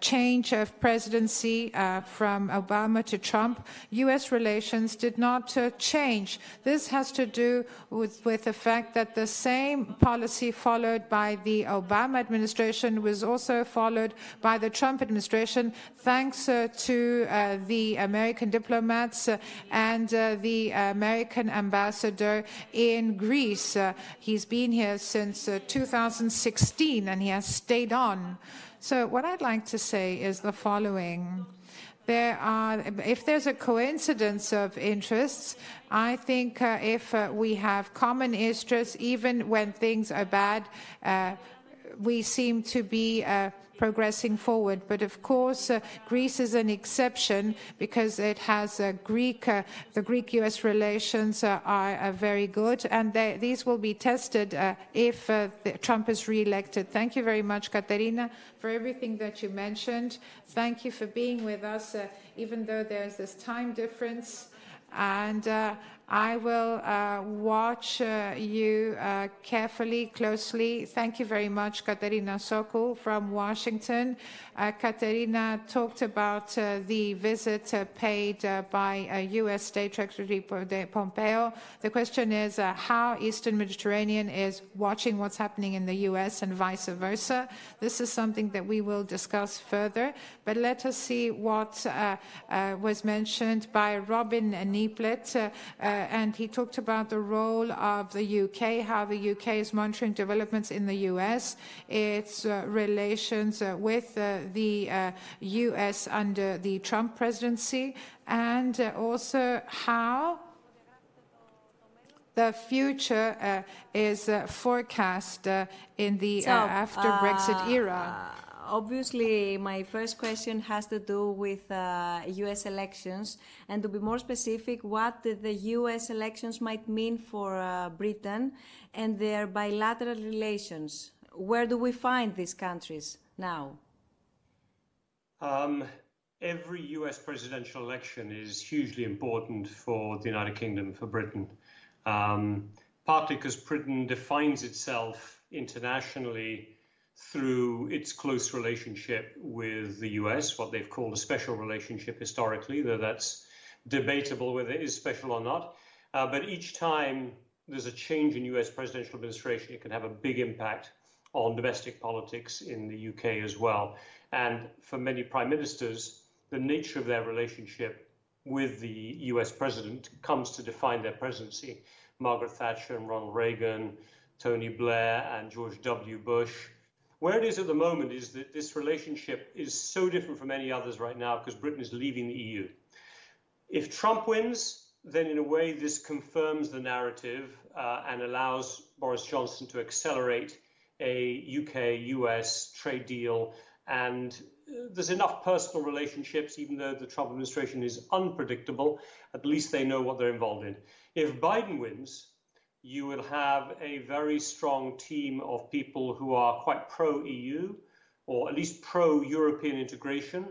S1: change of presidency from Obama to Trump. US relations did not change. This has to do with, with the fact that the same policy followed by the Obama administration was also followed by the Trump administration, thanks uh, to uh, the American diplomats uh, and the American ambassador in Greece. Uh, he's been here since uh, 2016 and he has stayed on. So, what I'd like to say is the following. There are, if there's a coincidence of interests, I think uh, if uh, we have common interests, even when things are bad, uh, we seem to be uh, progressing forward. But of course, uh, Greece is an exception because it has a Greek, uh, the Greek-US relations uh, are, very good, and they, these will be tested uh, if uh, Trump is re-elected. Thank you very much, Katerina, for everything that you mentioned. Thank you for being with us, uh, even though there's this time difference. And I will uh, watch uh, you uh, carefully, closely. Thank you very much, Katerina Sokou from Washington. Uh, Katerina talked about uh, the visit uh, paid by U.S. State Secretary Pompeo. The question is how Eastern Mediterranean is watching what's happening in the U.S. and vice versa. This is something that we will discuss further. But let us see what was mentioned by Robin Niblett and he talked about the role of the UK, how the UK is monitoring developments in the US, its uh, relations uh, with uh, the US uh, under the Trump presidency, and uh, also how the future uh, is forecast in the so, after Brexit era
S7: obviously, my first question has to do with uh, US elections, and to be more specific, what the US elections might mean for uh, Britain and their bilateral relations. Where do we find these countries now?
S8: Um, every US presidential election is hugely important for the United Kingdom, for Britain. Um, partly because Britain defines itself internationally through its close relationship with the US, what they've called a special relationship historically, though that's debatable whether it is special or not. Uh, but each time there's a change in US presidential administration, it can have a big impact on domestic politics in the UK as well. And for many prime ministers, the nature of their relationship with the US president comes to define their presidency. Margaret Thatcher and Ronald Reagan, Tony Blair and George W. Bush, where it is at the moment is that this relationship is so different from any others right now because Britain is leaving the EU. If Trump wins, then in a way this confirms the narrative uh, and allows Boris Johnson to accelerate a UK US trade deal. And uh, there's enough personal relationships, even though the Trump administration is unpredictable, at least they know what they're involved in. If Biden wins, you will have a very strong team of people who are quite pro EU or at least pro European integration,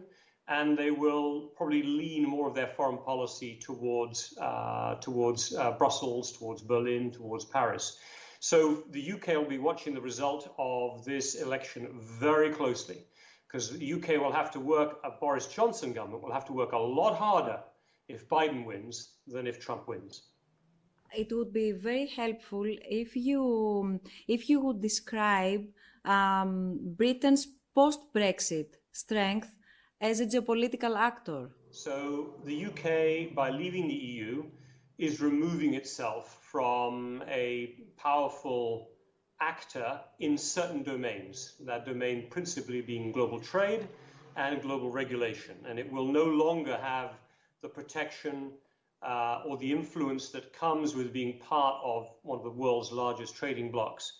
S8: and they will probably lean more of their foreign policy towards uh, towards uh, Brussels, towards Berlin, towards Paris. So the UK will be watching the result of this election very closely because the UK will have to work, a Boris Johnson government will have to work a lot harder if Biden wins than if Trump wins
S7: it would be very helpful if you if you would describe um, Britain's post-Brexit strength as a geopolitical actor.
S8: So the UK, by leaving the EU, is removing itself from a powerful actor in certain domains. That domain principally being global trade and global regulation, and it will no longer have the protection uh, or the influence that comes with being part of one of the world's largest trading blocs.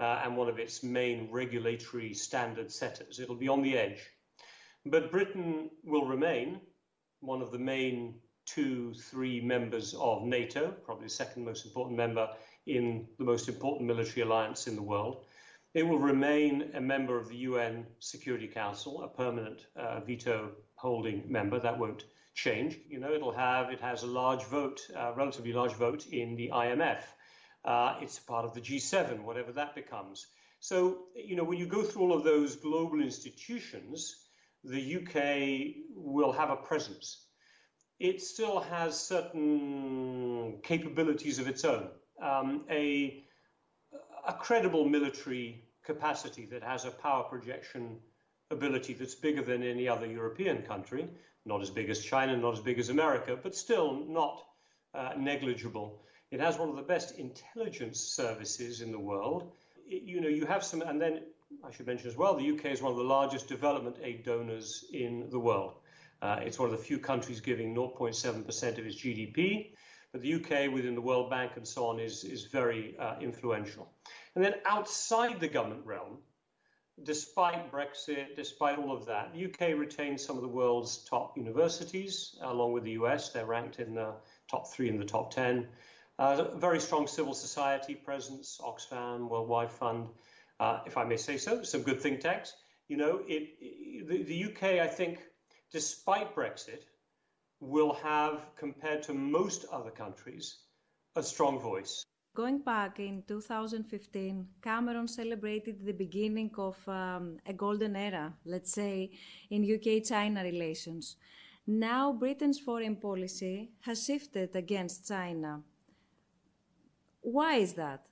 S8: uh, and one of its main regulatory standard setters. It'll be on the edge. But Britain will remain one of the main two, three members of NATO, probably the second most important member in the most important military alliance in the world. It will remain a member of the UN Security Council, a permanent uh, veto holding member. That won't change. You know, it'll have, it has a large vote, uh, relatively large vote in the IMF. Uh, it's part of the G7, whatever that becomes. So, you know, when you go through all of those global institutions, the UK will have a presence. It still has certain capabilities of its own. Um, a, a credible military capacity that has a power projection ability that's bigger than any other European country, not as big as China, not as big as America, but still not uh, negligible. It has one of the best intelligence services in the world. It, you know, you have some, and then I should mention as well, the UK is one of the largest development aid donors in the world. Uh, it's one of the few countries giving 0.7% of its GDP, but the UK within the World Bank and so on is, is very uh, influential. And then outside the government realm, despite Brexit, despite all of that, the UK retains some of the world's top universities, along with the US. They're ranked in the top three in the top 10. Uh, very strong civil society presence, Oxfam, World Wide Fund, uh, if I may say so, some good think tanks. You know, it, it the, the UK, I think, despite Brexit, will have, compared to most other countries, a strong voice.
S7: Going back in 2015, Cameron celebrated the beginning of um, a golden era, let's say, in UK China relations. Now, Britain's foreign policy has shifted against China. Why is that?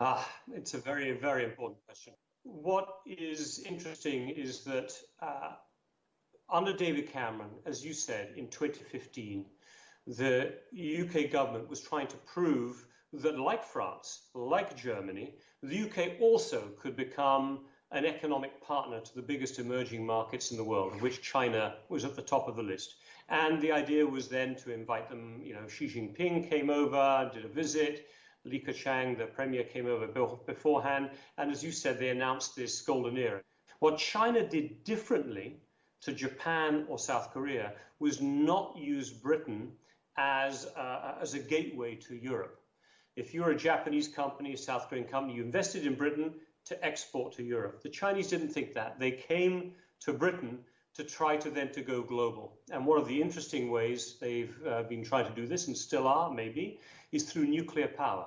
S8: Ah, it's a very, very important question. What is interesting is that uh, under David Cameron, as you said, in 2015, the UK government was trying to prove that, like France, like Germany, the UK also could become an economic partner to the biggest emerging markets in the world, of which China was at the top of the list. And the idea was then to invite them, you know, Xi Jinping came over, did a visit, Li Keqiang, the premier, came over beforehand. And as you said, they announced this golden era. What China did differently to Japan or South Korea was not use Britain as, uh, as a gateway to Europe. If you're a Japanese company, a South Korean company, you invested in Britain to export to Europe. The Chinese didn't think that. They came to Britain to try to then to go global. And one of the interesting ways they've uh, been trying to do this, and still are maybe, is through nuclear power,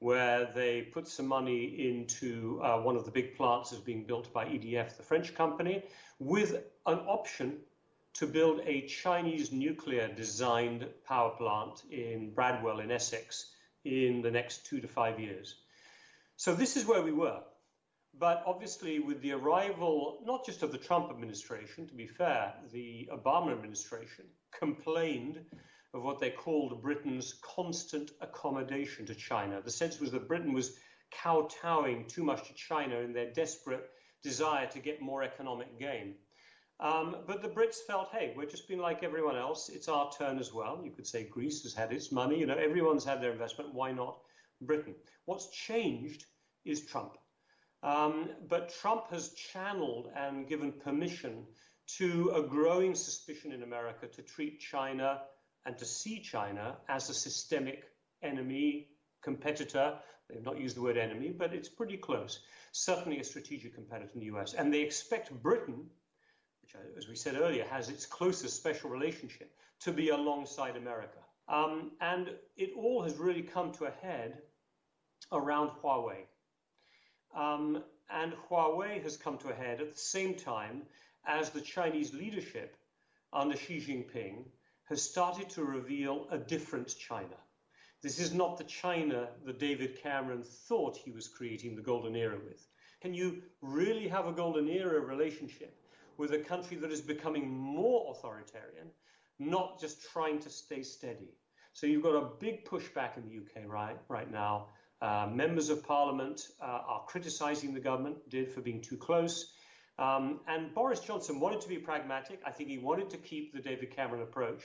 S8: where they put some money into uh, one of the big plants that's being built by EDF, the French company, with an option to build a Chinese nuclear designed power plant in Bradwell in Essex in the next two to five years. So this is where we were. But obviously, with the arrival not just of the Trump administration, to be fair, the Obama administration complained of what they called Britain's constant accommodation to China. The sense was that Britain was kowtowing too much to China in their desperate desire to get more economic gain. Um, but the Brits felt, hey, we're just being like everyone else. It's our turn as well. You could say Greece has had its money. You know, everyone's had their investment. Why not Britain? What's changed is Trump. Um, but Trump has channeled and given permission to a growing suspicion in America to treat China and to see China as a systemic enemy, competitor. They've not used the word enemy, but it's pretty close. Certainly a strategic competitor in the US. And they expect Britain, which, as we said earlier, has its closest special relationship, to be alongside America. Um, and it all has really come to a head around Huawei. Um, and Huawei has come to a head at the same time as the Chinese leadership under Xi Jinping has started to reveal a different China. This is not the China that David Cameron thought he was creating the golden era with. Can you really have a golden era relationship with a country that is becoming more authoritarian, not just trying to stay steady? So you've got a big pushback in the UK right, right now uh, members of parliament uh, are criticising the government, did for being too close. Um, and Boris Johnson wanted to be pragmatic. I think he wanted to keep the David Cameron approach.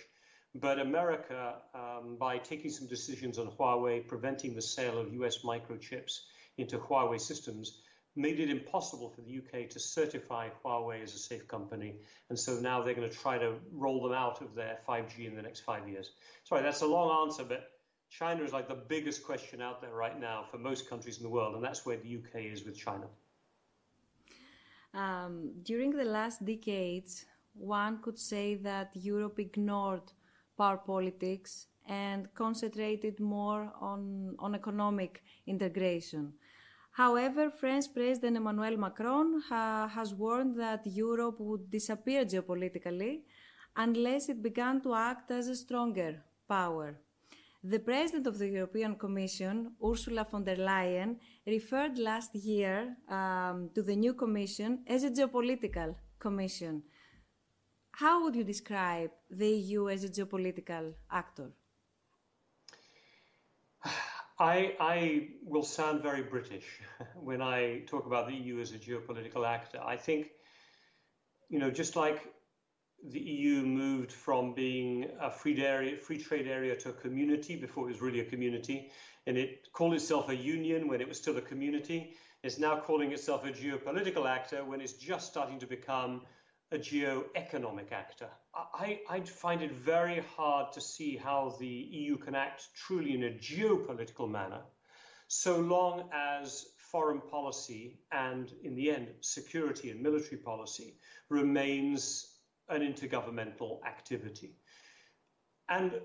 S8: But America, um, by taking some decisions on Huawei, preventing the sale of US microchips into Huawei systems made it impossible for the UK to certify Huawei as a safe company. And so now they're going to try to roll them out of their 5G in the next five years. Sorry, that's a long answer, but China is like the biggest question out there right now for most countries in the world, and that's where the UK is with China.
S7: Um, during the last decades, one could say that Europe ignored power politics and concentrated more on, on economic integration. However, French President Emmanuel Macron ha, has warned that Europe would disappear geopolitically unless it began to act as a stronger power. The President of the European Commission, Ursula von der Leyen, referred last year um, to the new Commission as a geopolitical Commission. How would you describe the EU as a geopolitical actor?
S8: I, I, will sound very British *laughs* when I talk about the EU as a geopolitical actor. I think, you know, just like the EU moved from being a free, area, free trade area to a community before it was really a community, and it called itself a union when it was still a community. It's now calling itself a geopolitical actor when it's just starting to become a geo-economic actor. I, I find it very hard to see how the EU can act truly in a geopolitical manner, so long as foreign policy and, in the end, security and military policy remains an intergovernmental activity. And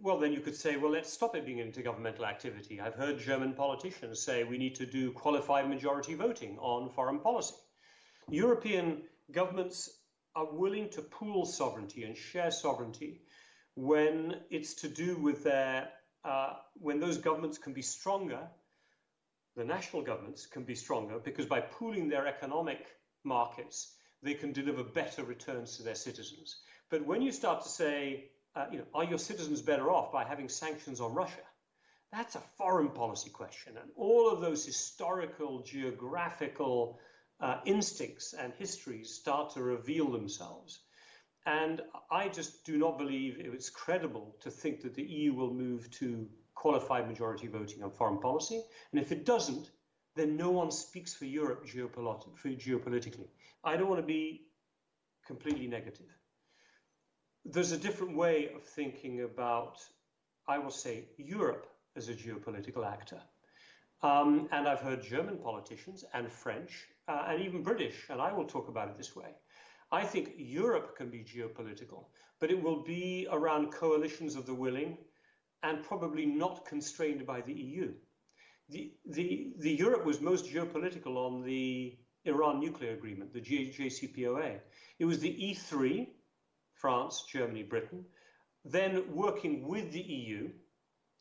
S8: well, then you could say, well, let's stop it being an intergovernmental activity. I've heard German politicians say we need to do qualified majority voting on foreign policy. European governments are willing to pool sovereignty and share sovereignty when it's to do with their, uh, when those governments can be stronger, the national governments can be stronger because by pooling their economic markets, they can deliver better returns to their citizens. But when you start to say, uh, you know, are your citizens better off by having sanctions on Russia? That's a foreign policy question. And all of those historical, geographical uh, instincts and histories start to reveal themselves. And I just do not believe it's credible to think that the EU will move to qualified majority voting on foreign policy. And if it doesn't, then no one speaks for Europe geopolitically. I don't want to be completely negative. There's a different way of thinking about, I will say, Europe as a geopolitical actor. Um, and I've heard German politicians and French uh, and even British, and I will talk about it this way. I think Europe can be geopolitical, but it will be around coalitions of the willing and probably not constrained by the EU. The, the, the Europe was most geopolitical on the Iran nuclear agreement, the JCPOA. It was the E3, France, Germany, Britain, then working with the EU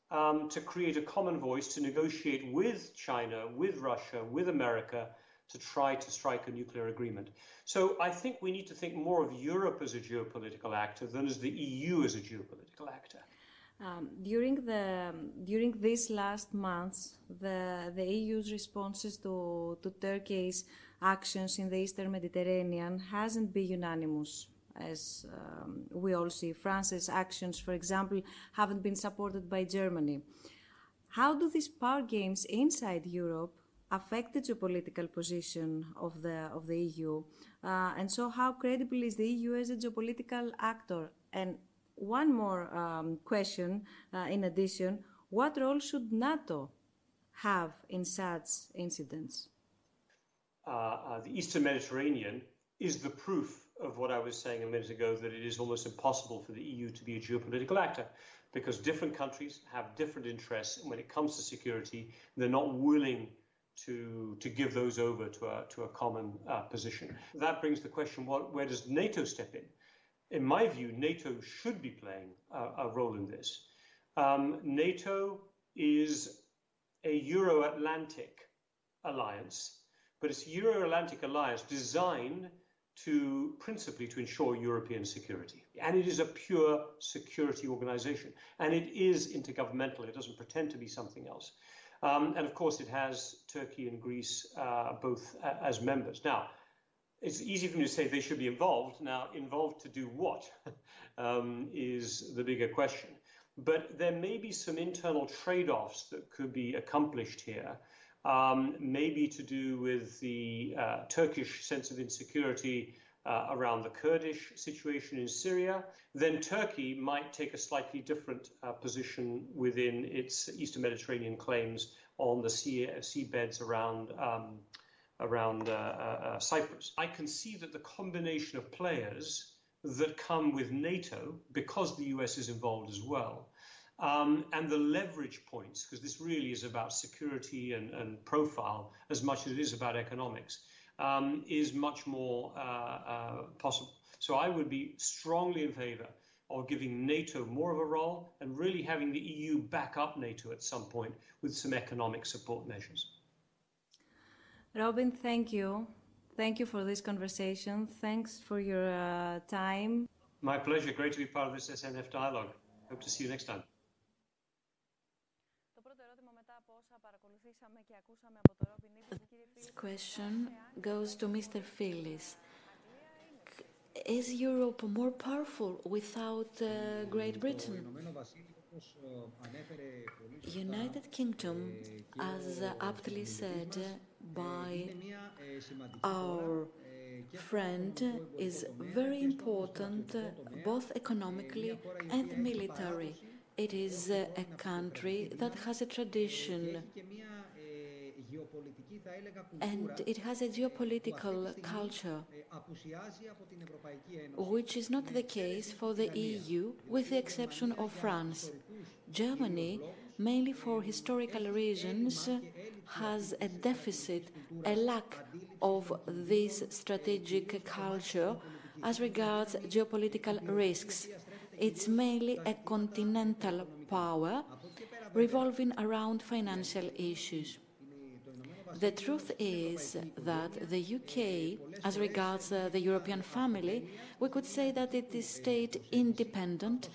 S8: um, to create a common voice to negotiate with China, with Russia, with America to try to strike a nuclear agreement. So I think we need to think more of Europe as a geopolitical actor than as the EU as a geopolitical actor.
S7: Um, during the during these last months, the the EU's responses to to Turkey's actions in the Eastern Mediterranean hasn't been unanimous. As um, we all see, France's actions, for example, haven't been supported by Germany. How do these power games inside Europe affect the geopolitical position of the of the EU? Uh, and so, how credible is the EU as a geopolitical actor? And one more um, question, uh, in addition, what role should NATO have in such incidents?
S8: Uh, uh, the Eastern Mediterranean is the proof of what I was saying a minute ago that it is almost impossible for the EU to be a geopolitical actor because different countries have different interests. And when it comes to security, they're not willing to, to give those over to a, to a common uh, position. That brings the question what, where does NATO step in? in my view, NATO should be playing a, a role in this. Um, NATO is a Euro Atlantic alliance, but it's a Euro Atlantic alliance designed to principally to ensure European security. And it is a pure security organization. And it is intergovernmental, it doesn't pretend to be something else. Um, and of course, it has Turkey and Greece uh, both uh, as members. Now, it's easy for me to say they should be involved. Now, involved to do what *laughs* um, is the bigger question. But there may be some internal trade offs that could be accomplished here um, maybe to do with the uh, Turkish sense of insecurity uh, around the Kurdish situation in Syria, then Turkey might take a slightly different uh, position within its Eastern Mediterranean claims on the sea, seabeds around. Um, around uh, uh, Cyprus. I can see that the combination of players that come with NATO, because the US is involved as well, um, and the leverage points, because this really is about security and, and, profile as much as it is about economics, um, is much more uh, uh, possible. So I would be strongly in favor of giving NATO more of a role and really having the EU back up NATO at some point with some economic support measures.
S7: Robin, thank you. Thank you for this conversation. Thanks for your uh, time.
S8: My pleasure. Great to be part of this SNF dialogue. Hope to see you next time.
S6: This question goes to Mr. Filis. Is Europe more powerful without uh, Great Britain? United Kingdom, as aptly said by our friend, is very important both economically and military. It is a country that has a tradition and it has a geopolitical culture, which is not the case for the EU, with the exception of France. Germany, mainly for historical reasons, has a deficit, a lack of this strategic culture as regards geopolitical risks. It's mainly a continental power revolving around financial issues. The truth is that the UK, as regards uh, the European family, we could say that it is state independent.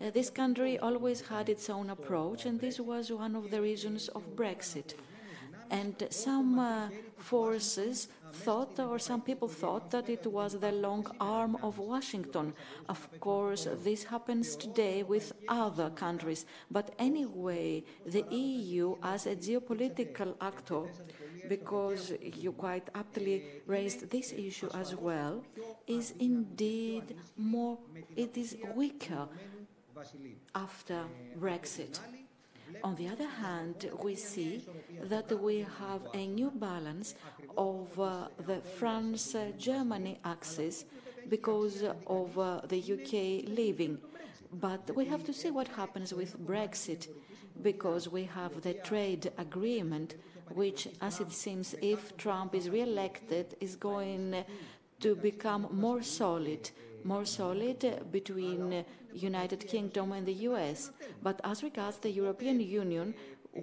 S6: Uh, this country always had its own approach, and this was one of the reasons of Brexit. And some uh, forces thought, or some people thought, that it was the long arm of Washington. Of course, this happens today with other countries. But anyway, the EU, as a geopolitical actor, because you quite aptly raised this issue as well, is indeed more, it is weaker after Brexit. On the other hand, we see that we have a new balance of uh, the France-Germany axis because of uh, the UK leaving. But we have to see what happens with Brexit because we have the trade agreement which, as it seems, if Trump is re-elected, is going to become more solid, more solid between United Kingdom and the US. But as regards the European Union,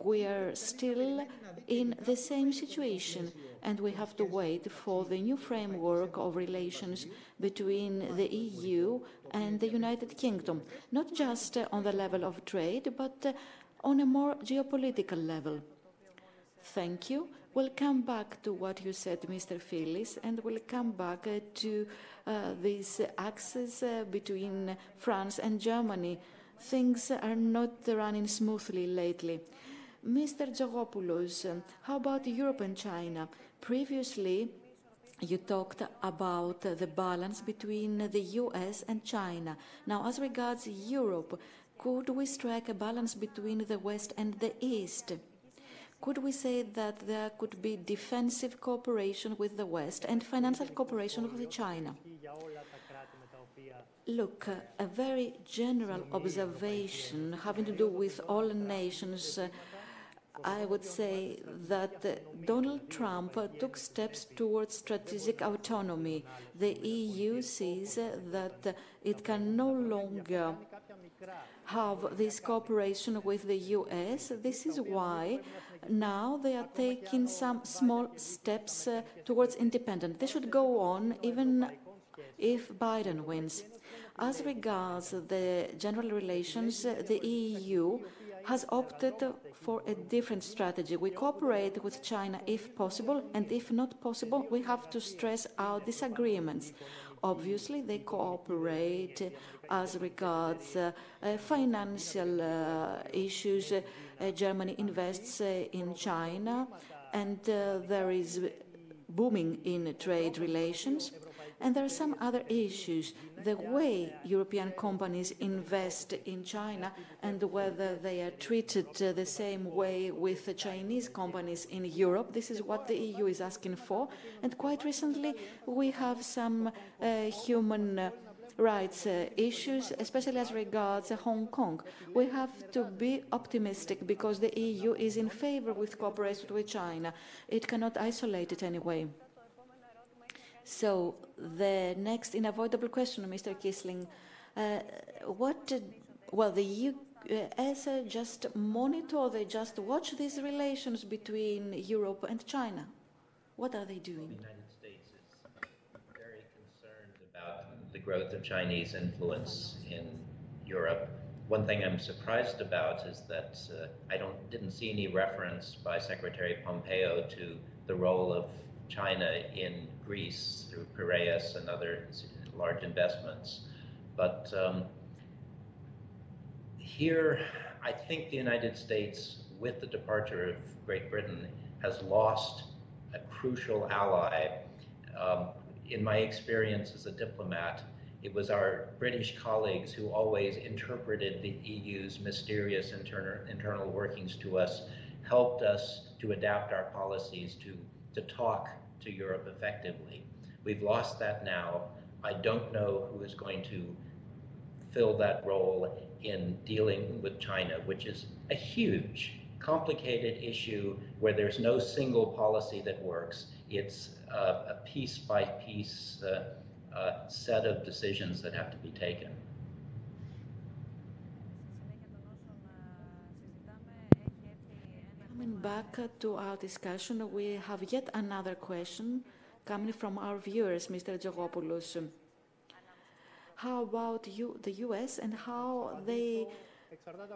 S6: we are still in the same situation and we have to wait for the new framework of relations between the EU and the United Kingdom, not just on the level of trade, but on a more geopolitical level. Thank you. We'll come back to what you said, Mr. Filis, and we'll come back uh, to uh, this axis uh, between France and Germany. Things are not running smoothly lately. Mr. Tzogopoulos, um, how about Europe and China? Previously, you talked about the balance between the US and China. Now, as regards Europe, could we strike a balance between the West and the East? Could we say that there could be defensive cooperation with the West and financial cooperation with China? Look, a very general observation having to do with all nations. Uh, I would say that uh, Donald Trump uh, took steps towards strategic autonomy. The EU sees that it can no longer have this cooperation with the US. This is why now they are taking some small steps uh, towards independence. They should go on even if Biden wins. As regards the general relations, uh, the EU has opted for a different strategy. We cooperate with China if possible, and if not possible, we have to stress our disagreements. Obviously, they cooperate as regards uh, uh, financial uh, issues. Germany invests in China and uh, there is booming in trade relations. And there are some other issues. The way European companies invest in China and whether they are treated uh, the same way with the Chinese companies in Europe. This is what the EU is asking for. And quite recently, we have some uh, human uh, rights uh, issues, especially as regards uh, Hong Kong. We have to be optimistic because the EU is in favor with cooperation with China. It cannot isolate it anyway. So the next unavoidable question, Mr. Kiesling, uh, what, uh, well, the EU uh, just monitor, they just watch these relations between Europe and China. What are they doing?
S5: The United States is very concerned about the growth of Chinese influence in Europe. One thing I'm surprised about is that uh, I don't didn't see any reference by Secretary Pompeo to the role of China in Greece through Piraeus and other large investments. But um, here, I think the United States, with the departure of Great Britain, has lost a crucial ally. Um, in my experience as a diplomat, it was our British colleagues who always interpreted the EU's mysterious internal, workings to us, helped us to adapt our policies to to talk to Europe effectively. We've lost that now. I don't know who is going to fill that role in dealing with China, which is a huge, complicated issue where there's no single policy that works. It's uh, a piece by piece uh, uh, set of decisions that have to be taken.
S6: Coming back to our discussion, we have yet another question coming from our viewers, Mr. Tzogopoulos. How about you, the US and how they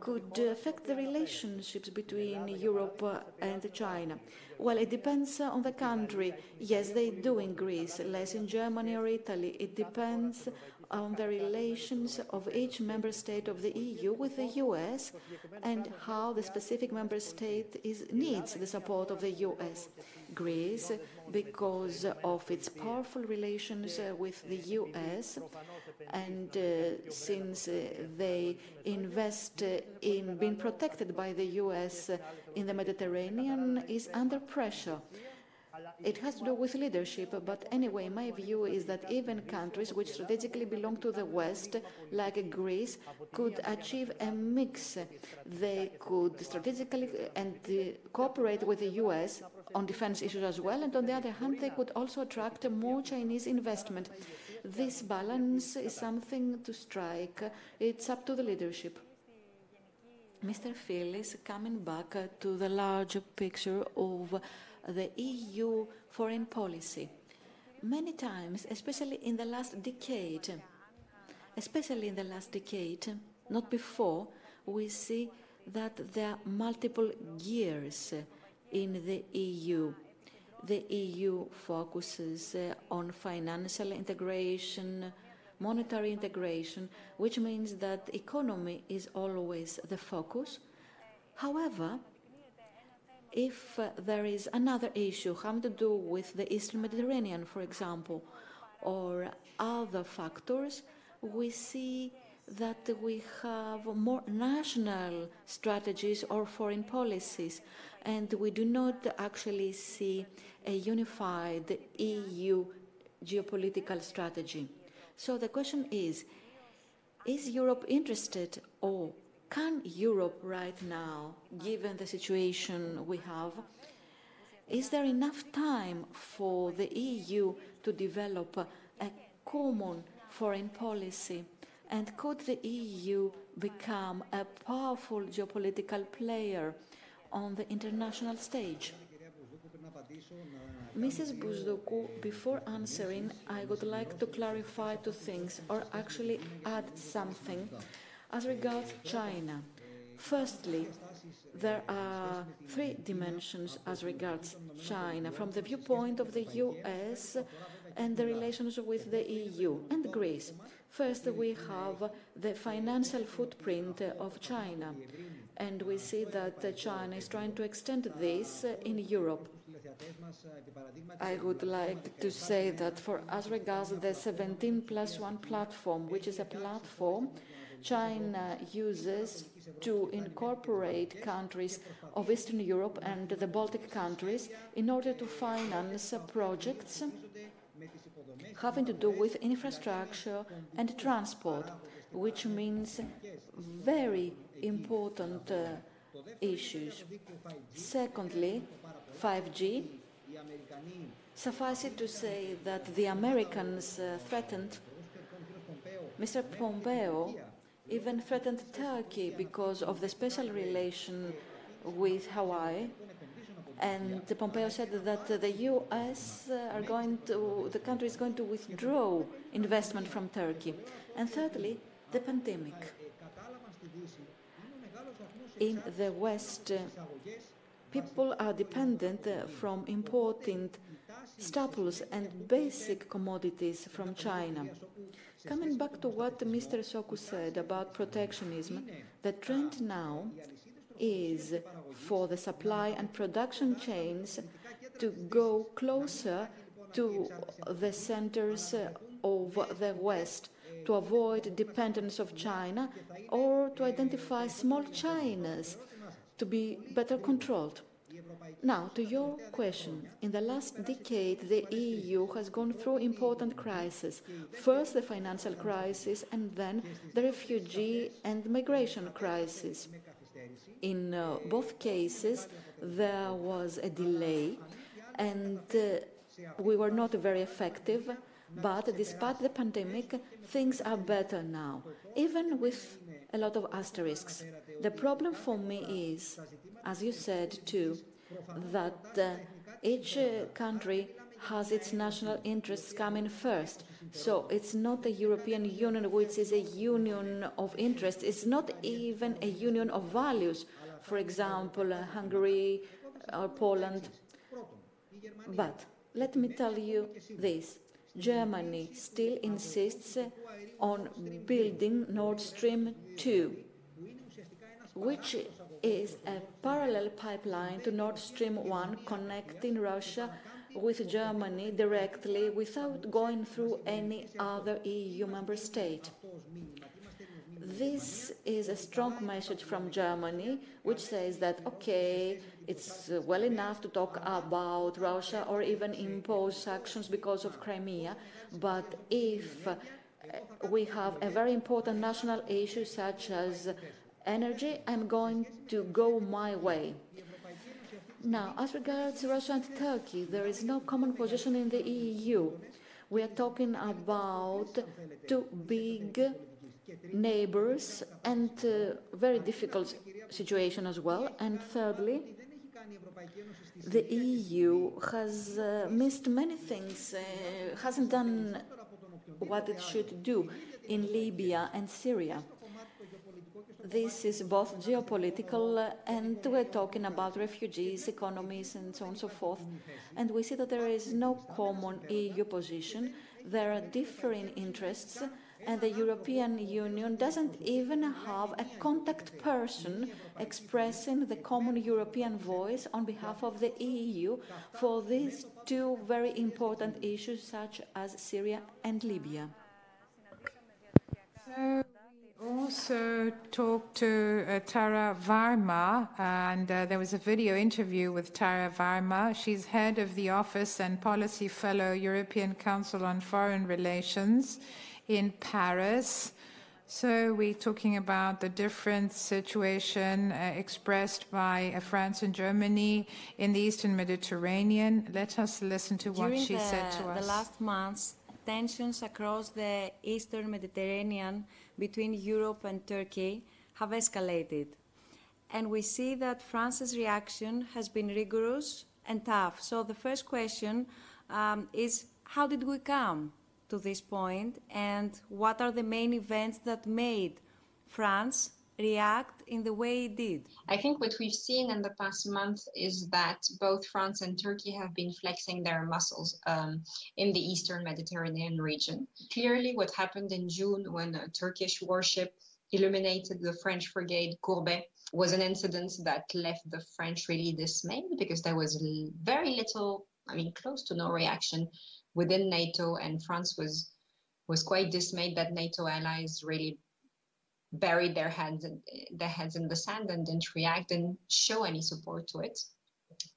S6: could uh, affect the relationships between Europe uh, and China? Well, it depends uh, on the country. Yes, they do in Greece, less in Germany or Italy. It depends on the relations of each member state of the EU with the US and how the specific member state is, needs the support of the US. Greece, because of its powerful relations uh, with the US, and uh, since uh, they invest in being protected by the US in the Mediterranean, is under pressure. It has to do with leadership, but anyway, my view is that even countries which strategically belong to the West, like Greece, could achieve a mix. They could strategically and cooperate with the US on defense issues as well, and on the other hand, they could also attract more Chinese investment. This balance is something to strike. It's up to the leadership. Mr. Filis, coming back to the larger picture of the EU foreign policy. Many times, especially in the last decade, especially in the last decade, not before, we see that there are multiple gears in the EU. The EU focuses uh, on financial integration, monetary integration, which means that economy is always the focus. However, if uh, there is another issue having to do with the Eastern Mediterranean, for example, or other factors, we see that we have more national strategies or foreign policies, and we do not actually see a unified EU geopolitical strategy. So the question is is Europe interested or can Europe right now, given the situation we have, is there enough time for the EU to develop a common foreign policy? And could the EU become a powerful geopolitical player on the international stage? Mrs. Bousdokou, before answering, I would like to clarify two things, or actually add something as regards China, firstly, there are three dimensions as regards China from the viewpoint of the US and the relations with the EU and Greece. First, we have the financial footprint of China. And we see that China is trying to extend this in Europe. I would like to say that for as regards the 17 plus 1 platform, which is a platform China uses to incorporate countries of Eastern Europe and the Baltic countries in order to finance projects having to do with infrastructure and transport, which means very important uh, issues. Secondly, 5G. Suffice it to say that the Americans uh, threatened Mr. Pompeo even threatened Turkey because of the special relation with Huawei. And Pompeo said that the U.S. Uh, are going to, the country is going to withdraw investment from Turkey. And thirdly, the pandemic. In the West, uh, people are dependent uh, from importing staples and basic commodities from China. Coming back to what Mr. Sokou said about protectionism, the trend now is for the supply and production chains to go closer to the centers of the West to avoid dependence of China or to identify small Chinas to be better controlled. Now, to your question, in the last decade, the EU has gone through important crises. First, the financial crisis, and then the refugee and migration crisis. In uh, both cases, there was a delay, and uh, we were not very effective. But despite the pandemic, things are better now, even with a lot of asterisks. The problem for me is, as you said too, that uh, each uh, country has its national interests coming first. So it's not the European Union which is a union of interests. It's not even a union of values. For example, uh, Hungary or Poland. But let me tell you this. Germany still insists on building Nord Stream 2, which is a parallel pipeline to Nord Stream 1 connecting Russia with Germany directly without going through any other EU member state. This is a strong message from Germany, which says that, okay, it's uh, well enough to talk about Russia or even impose sanctions because of Crimea, but if uh, we have a very important national issue such as energy, I'm going to go my way. Now, as regards Russia and Turkey, there is no common position in the EU. We are talking about two big neighbors and uh, very difficult situation as well. And thirdly, the EU has uh, missed many things, uh, hasn't done what it should do in Libya and Syria. This is both geopolitical and we're talking about refugees, economies, and so on and so forth. And we see that there is no common EU position. There are differing interests, and the European Union doesn't even have a contact person expressing the common European voice on behalf of the EU for these two very important issues, such as Syria and Libya.
S1: So also talked to uh, Tara Varma, and uh, there was a video interview with Tara Varma. She's head of the Office and Policy Fellow, European Council on Foreign Relations in Paris. So we're talking about the different situation uh, expressed by uh, France and Germany in the Eastern Mediterranean. Let us listen to what
S7: During
S1: she
S7: the,
S1: said to us.
S7: the last months, tensions across the Eastern Mediterranean between Europe and Turkey have escalated. And we see that France's reaction has been rigorous and tough. So the first question um, is how did we come to this point and what are the main events that made France react in the way it did?
S9: I think what we've seen in the past month is that both France and Turkey have been flexing their muscles um, in the Eastern Mediterranean region. Clearly, what happened in June when a Turkish warship illuminated the French frigate Courbet was an incident that left the French really dismayed because there was very little, I mean, close to no reaction within NATO, and France was was quite dismayed that NATO allies really buried their heads their heads in the sand and didn't react and show any support to it,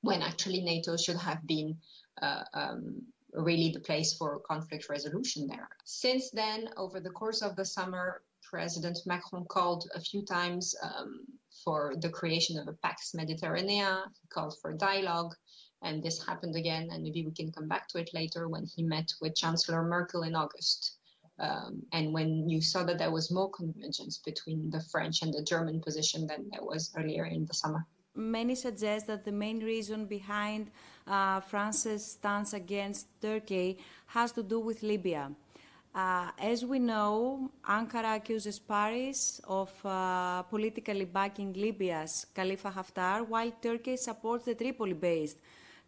S9: when actually NATO should have been uh, um, really the place for conflict resolution there. Since then, over the course of the summer, President Macron called a few times um, for the creation of a Pax Mediterranea, he called for dialogue, and this happened again, and maybe we can come back to it later when he met with Chancellor Merkel in August. Um, and when you saw that there was more convergence between the French and the German position than there was earlier in the summer.
S7: Many suggest that the main reason behind uh, France's stance against Turkey has to do with Libya. Uh, as we know, Ankara accuses Paris of uh, politically backing Libya's Khalifa Haftar, while Turkey supports the Tripoli based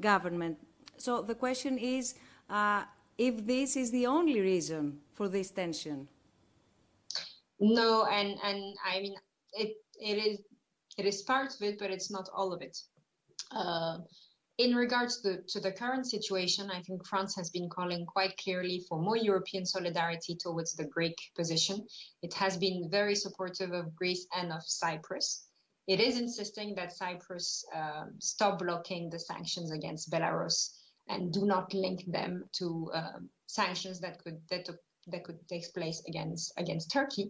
S7: government. So the question is uh, if this is the only reason for this tension.
S9: No, and, and I mean, it, it, is, it is part of it, but it's not all of it. Uh, in regards to, to, the current situation, I think France has been calling quite clearly for more European solidarity towards the Greek position. It has been very supportive of Greece and of Cyprus. It is insisting that Cyprus um, stop blocking the sanctions against Belarus and do not link them to um, sanctions that could that, that could take place against against Turkey.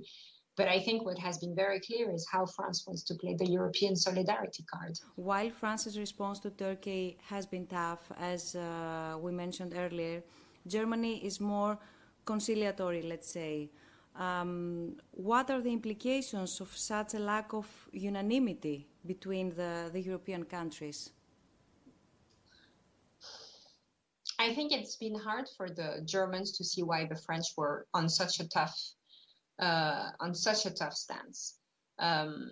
S9: But I think what has been very clear is how France wants to play the European solidarity card.
S7: While France's response to Turkey has been tough, as uh, we mentioned earlier, Germany is more conciliatory, let's say. Um, what are the implications of such a lack of unanimity between the, the European countries?
S9: I think it's been hard for the Germans to see why the French were on such a tough uh, on such a tough stance. Um,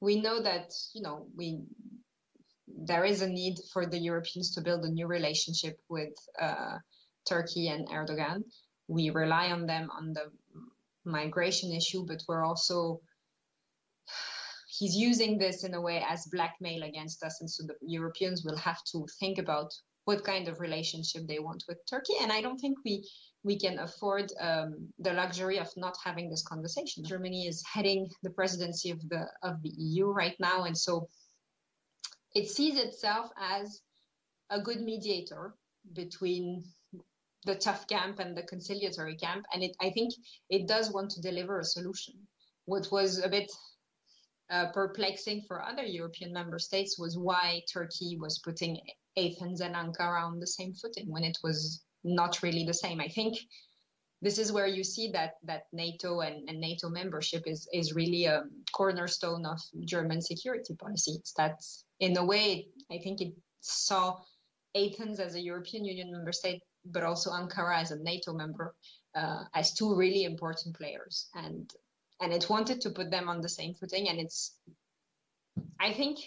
S9: we know that you know we there is a need for the Europeans to build a new relationship with uh, Turkey and Erdogan. We rely on them on the migration issue, but we're also he's using this in a way as blackmail against us, and so the Europeans will have to think about what kind of relationship they want with Turkey. And I don't think we we can afford um, the luxury of not having this conversation. Germany is heading the presidency of the of the EU right now, and so it sees itself as a good mediator between the tough camp and the conciliatory camp, and it, I think it does want to deliver a solution. What was a bit uh, perplexing for other European member states was why Turkey was putting Athens and Ankara on the same footing when it was not really the same. I think this is where you see that that NATO and, and NATO membership is is really a cornerstone of German security policy. It's that in a way, I think it saw Athens as a European Union member state, but also Ankara as a NATO member, uh, as two really important players, and and it wanted to put them on the same footing. And it's, I think,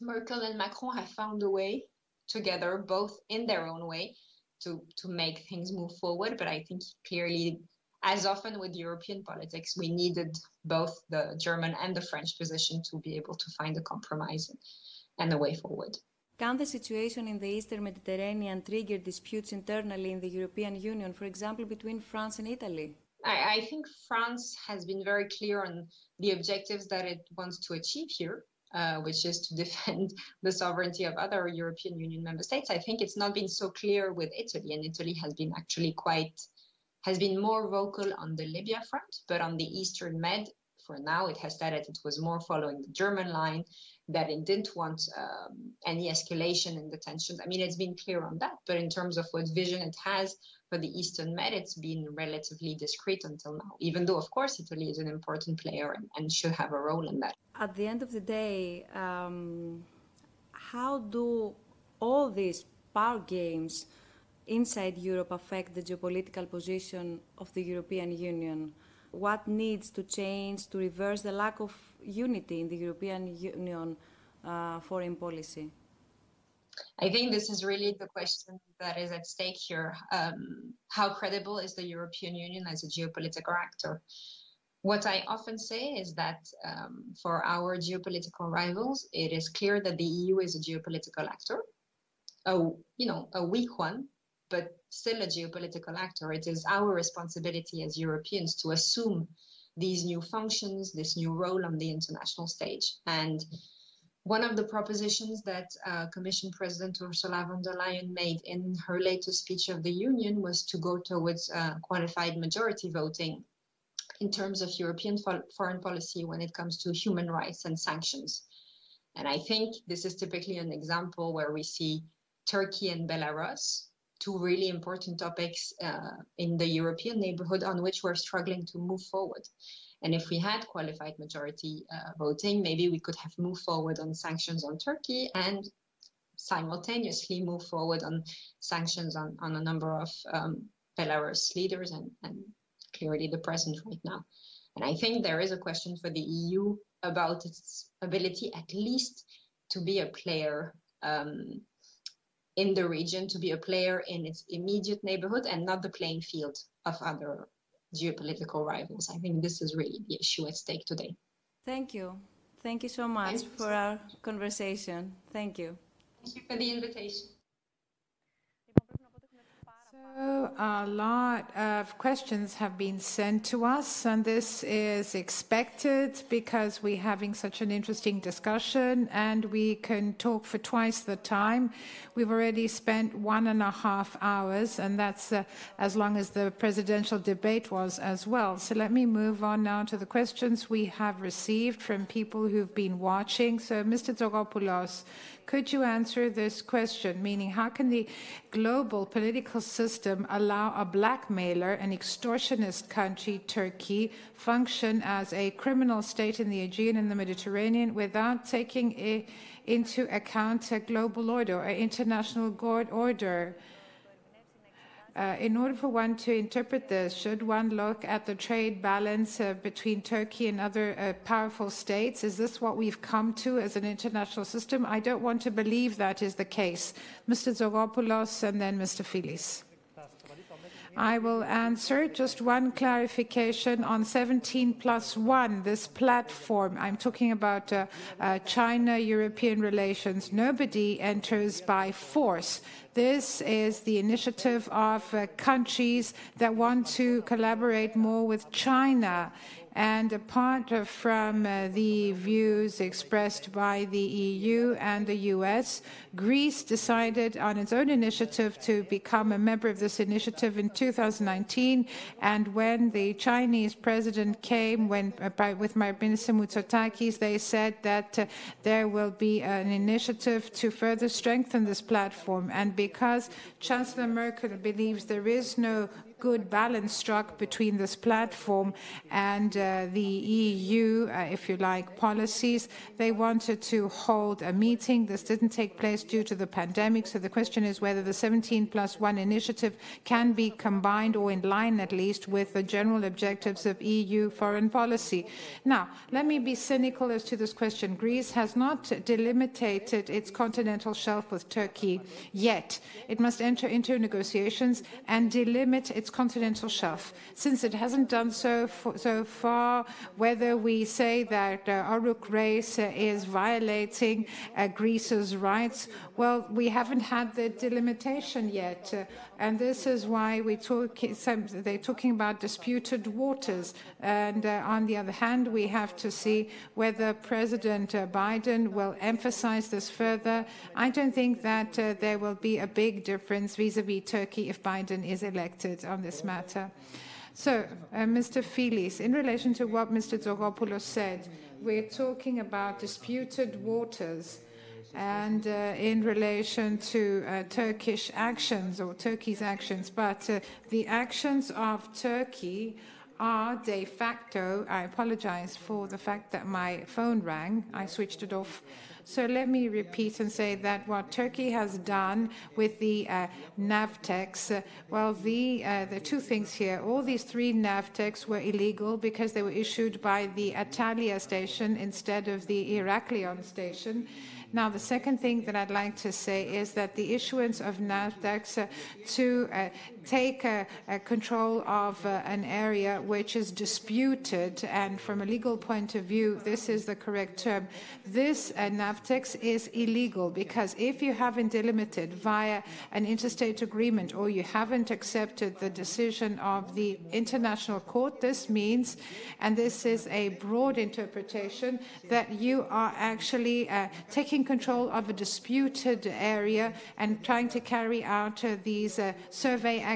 S9: Merkel and Macron have found a way together, both in their own way, to to make things move forward. But I think clearly, as often with European politics, we needed both the German and the French position to be able to find a compromise and a way forward.
S7: Can the situation in the Eastern Mediterranean trigger disputes internally in the European Union, for example, between France and Italy?
S9: I, I think France has been very clear on the objectives that it wants to achieve here. Uh, which is to *laughs* defend the sovereignty of other European Union member states. I think it's not been so clear with Italy, and Italy has been actually quite has been more vocal on the Libya front, but on the Eastern Med, for now, it has said that it was more following the German line, that it didn't want um, any escalation in the tensions. I mean, it's been clear on that, but in terms of what vision it has for the Eastern Med, it's been relatively discreet until now, even though, of course, Italy is an important player and, and should have a role in that.
S7: At the end of the day, um, how do all these power games inside Europe affect the geopolitical position of the European Union? What needs to change to reverse the lack of unity in the European Union uh, foreign policy?
S9: I think this is really the question that is at stake here. Um, how credible is the European Union as a geopolitical actor? what I often say is that um, for our geopolitical rivals, it is clear that the EU is a geopolitical actor, a you know a weak one, but still a geopolitical actor. It is our responsibility as Europeans to assume these new functions, this new role on the international stage. And one of the propositions that uh, Commission President Ursula von der Leyen made in her latest speech of the Union was to go towards uh, qualified majority voting in terms of European fo- foreign policy when it comes to human rights and sanctions. And I think this is typically an example where we see Turkey and Belarus two really important topics uh, in the European neighborhood on which we're struggling to move forward. And if we had qualified majority uh, voting, maybe we could have moved forward on sanctions on Turkey and simultaneously move forward on sanctions on, on a number of um, Belarus leaders and, and clearly the president right now. And I think there is a question for the EU about its ability at least to be a player um, in the region to be a player in its immediate neighborhood and not the playing field of other geopolitical rivals. I think this is really the issue at stake today.
S7: Thank you. Thank you so much for our conversation. Thank you.
S9: Thank you for the invitation.
S1: A lot of questions have been sent to us, and this is expected because we're having such an interesting discussion and we can talk for twice the time. We've already spent one and a half hours, and that's uh, as long as the presidential debate was as well. So let me move on now to the questions we have received from people who've been watching. So, Mr. Tzogopoulos, could you answer this question? Meaning, how can the global political system allow a blackmailer, an extortionist country, Turkey, function as a criminal state in the Aegean and the Mediterranean without taking into account a global order or international order? Uh, in order for one to interpret this, should one look at the trade balance uh, between Turkey and other uh, powerful states? Is this what we've come to as an international system? I don't want to believe that is the case. Mr. Tzogopoulos and then Mr. Filis. I will answer just one clarification on 17 plus 1, this platform. I'm talking about uh, uh, China European relations. Nobody enters by force. This is the initiative of uh, countries that want to collaborate more with China. And apart from uh, the views expressed by the EU and the US, Greece decided on its own initiative to become a member of this initiative in 2019. And when the Chinese president came when, uh, with my Minister Mitsotakis, they said that uh, there will be an initiative to further strengthen this platform. And because Chancellor Merkel believes there is no good balance struck between this platform and uh, the EU, uh, if you like, policies. They wanted to hold a meeting. This didn't take place due to the pandemic. So the question is whether the 17 plus 1 initiative can be combined or in line at least with the general objectives of EU foreign policy. Now, let me be cynical as to this question. Greece has not delimited its continental shelf with Turkey yet. It must enter into negotiations and delimit its its continental shelf. Since it hasn't done so for, so far, whether we say that uh, Oruç Reis is violating uh, Greece's rights, well, we haven't had the delimitation yet. And this is why we talk, they're talking about disputed waters. And uh, on the other hand, we have to see whether President uh, Biden will emphasize this further. I don't think that uh, there will be a big difference vis-a-vis Turkey if Biden is elected on this matter. So, uh, Mr. Filis, in relation to what Mr. Tzogopoulos said, we're talking about disputed waters and uh, in relation to uh, Turkish actions or Turkey's actions, but uh, the actions of Turkey are de facto. I apologize for the fact that my phone rang. I switched it off. So let me repeat and say that what Turkey has done with the uh, NAVTEX, uh, well, the, uh, the two things here. All these three NAVTEX were illegal because they were issued by the Antalya station instead of the Heraklion station. Now, the second thing that I'd like to say is that the issuance of NAVTEX uh, to uh, take uh, control of uh, an area which is disputed, and from a legal point of view, this is the correct term. This uh, NAVTEX is illegal because if you haven't delimited via an interstate agreement or you haven't accepted the decision of the International Court, this means, and this is a broad interpretation, that you are actually uh, taking control of a disputed area and trying to carry out uh, these uh, survey activities.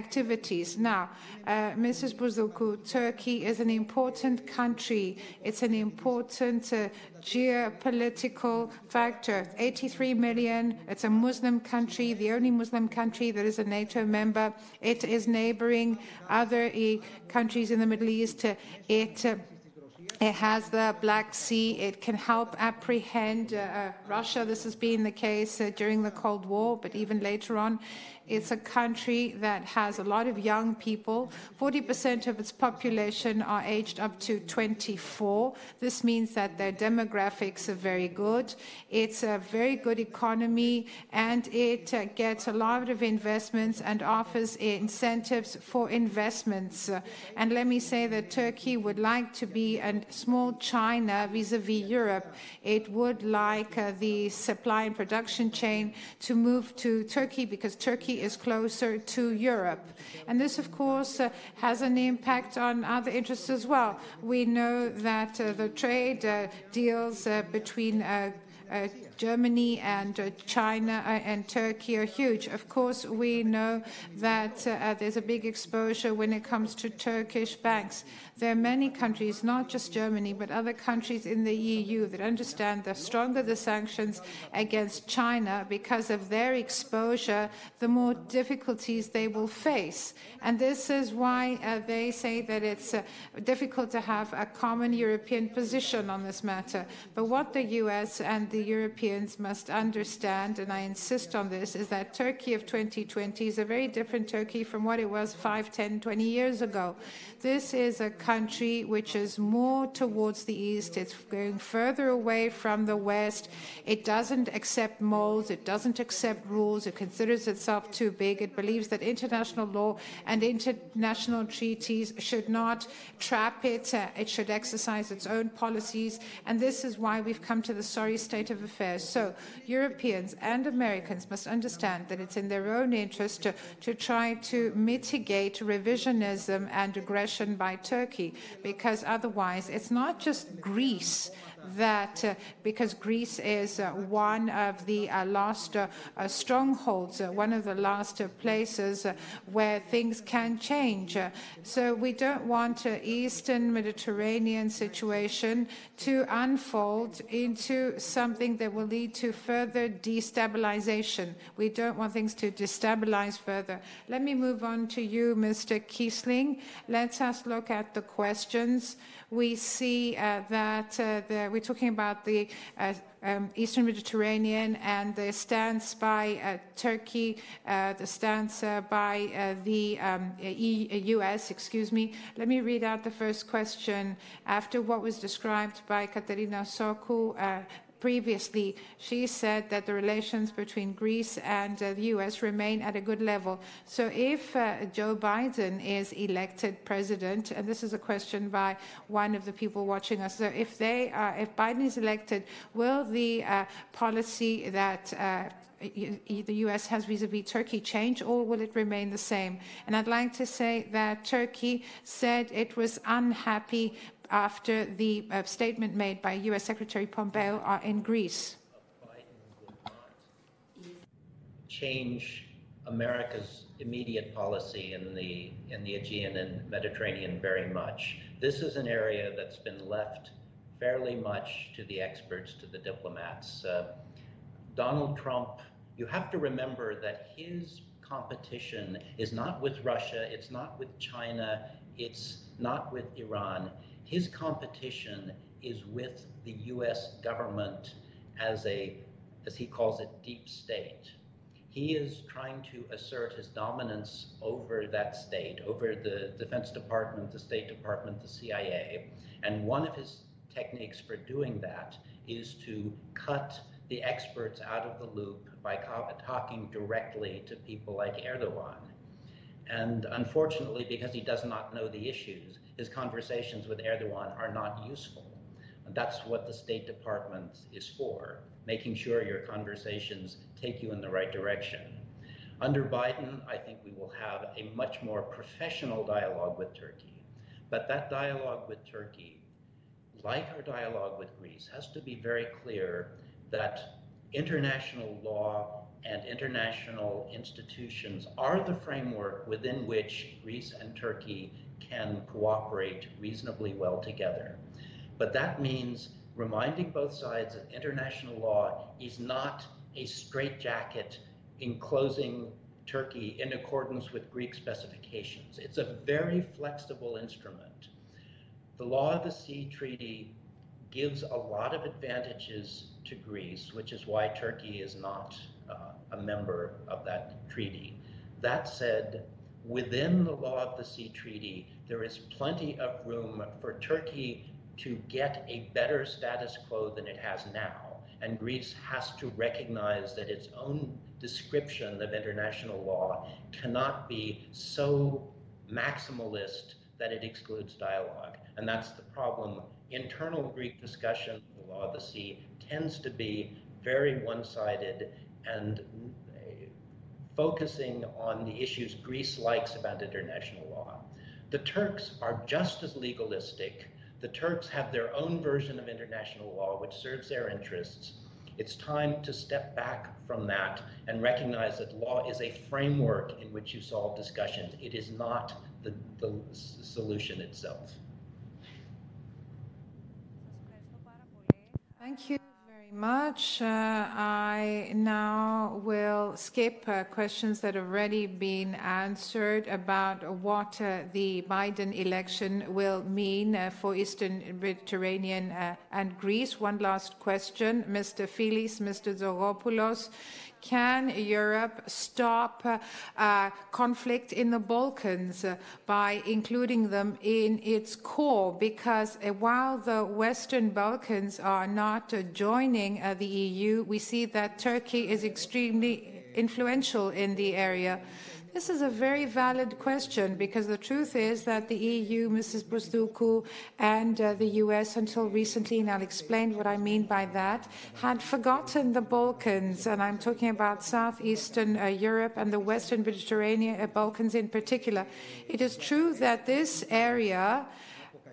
S1: Now, uh, Mrs. Buzuku, Turkey is an important country. It's an important uh, geopolitical factor. 83 million. It's a Muslim country, the only Muslim country that is a NATO member. It is neighboring other countries in the Middle East. It uh, it has the Black Sea. It can help apprehend uh, uh, Russia. This has been the case uh, during the Cold War, but even later on, it's a country that has a lot of young people. 40% of its population are aged up to 24. This means that their demographics are very good. It's a very good economy and it uh, gets a lot of investments and offers incentives for investments. And let me say that Turkey would like to be a small China vis-a-vis Europe. It would like uh, the supply and production chain to move to Turkey because Turkey is closer to Europe. And this, of course, uh, has an impact on other interests as well. We know that uh, the trade uh, deals uh, between uh, Germany and uh, China uh, and Turkey are huge. Of course, we know that uh, there's a big exposure when it comes to Turkish banks. There are many countries, not just Germany, but other countries in the EU that understand the stronger the sanctions against China because of their exposure, the more difficulties they will face. And this is why uh, they say that it's uh, difficult to have a common European position on this matter. But what the US and the Europeans must understand, and I insist on this, is that Turkey of 2020 is a very different Turkey from what it was 5, 10, 20 years ago. This is a country which is more towards the east. It's going further away from the west. It doesn't accept molds. It doesn't accept rules. It considers itself too big. It believes that international law and international treaties should not trap it. Uh, it should exercise its own policies. And this is why we've come to the sorry state of affairs. So Europeans and Americans must understand that it's in their own interest to, to try to mitigate revisionism and aggression aggression by Turkey, because otherwise it's not just Greece that uh, because Greece is uh, one of the uh, last uh, uh, strongholds, one of the last places where things can change. so we don't want an Eastern Mediterranean situation to unfold into something that will lead to further destabilization. We don't want things to destabilize further. Let me move on to you, Mr. Kiesling. Let us look at the questions we see that uh, the, we're talking about the uh, um, Eastern Mediterranean and the stance by uh, Turkey, uh, the stance by the um, U.S., excuse me. Let me read out the first question. After what was described by Katerina Sokou, previously, she said that the relations between Greece and uh, the US remain at a good level. So if uh, Joe Biden is elected president, and this is a question by one of the people watching us, so if they are, if Biden is elected, will the uh, policy that uh, the US has vis-a-vis Turkey change or will it remain the same? And I'd like to say that Turkey said it was unhappy after the uh, statement made by U.S. Secretary Pompeo uh, in Greece?
S5: Change America's immediate policy in the in the Aegean and Mediterranean very much. This is an area that's been left fairly much to the experts, to the diplomats. Uh, Donald Trump, you have to remember that his competition is not with Russia, it's not with China, it's not with Iran his competition is with the US government as a, as he calls it, deep state. He is trying to assert his dominance over that state, over the Defense Department, the State Department, the CIA. And one of his techniques for doing that is to cut the experts out of the loop by talking directly to people like Erdogan. And unfortunately, because he does not know the issues, his conversations with Erdogan are not useful. That's what the State Department is for, making sure your conversations take you in the right direction. Under Biden, I think we will have a much more professional dialogue with Turkey. But that dialogue with Turkey, like our dialogue with Greece, has to be very clear that international law and international institutions are the framework within which Greece and Turkey can cooperate reasonably well together. But that means reminding both sides that international law is not a straitjacket enclosing Turkey in accordance with Greek specifications. It's a very flexible instrument. The Law of the Sea Treaty gives a lot of advantages to Greece, which is why Turkey is not uh, a member of that treaty. That said, within the Law of the Sea Treaty, there is plenty of room for Turkey to get a better status quo than it has now. And Greece has to recognize that its own description of international law cannot be so maximalist that it excludes dialogue. And that's the problem. Internal Greek discussion of the law of the sea tends to be very one sided and focusing on the issues Greece likes about international law. The Turks are just as legalistic. The Turks have their own version of international law, which serves their interests. It's time to step back from that and recognize that law is a framework in which you solve discussions. It is not the, the solution itself.
S1: Thank you much. Uh, I now will skip uh, questions that have already been answered about what uh, the Biden election will mean uh, for Eastern Mediterranean uh, and Greece. One last question, Mr. Filis, Mr. Tzogopoulos. Can Europe stop uh, conflict in the Balkans by including them in its core? Because uh, while the Western Balkans are not uh, joining uh, the EU, we see that Turkey is extremely influential in the area. This is a very valid question because the truth is that the EU, Mrs. Bousdoukou, and uh, the US until recently, and I'll explain what I mean by that, had forgotten the Balkans, and I'm talking about southeastern uh, Europe and the western Mediterranean, uh, Balkans in particular. It is true that this area,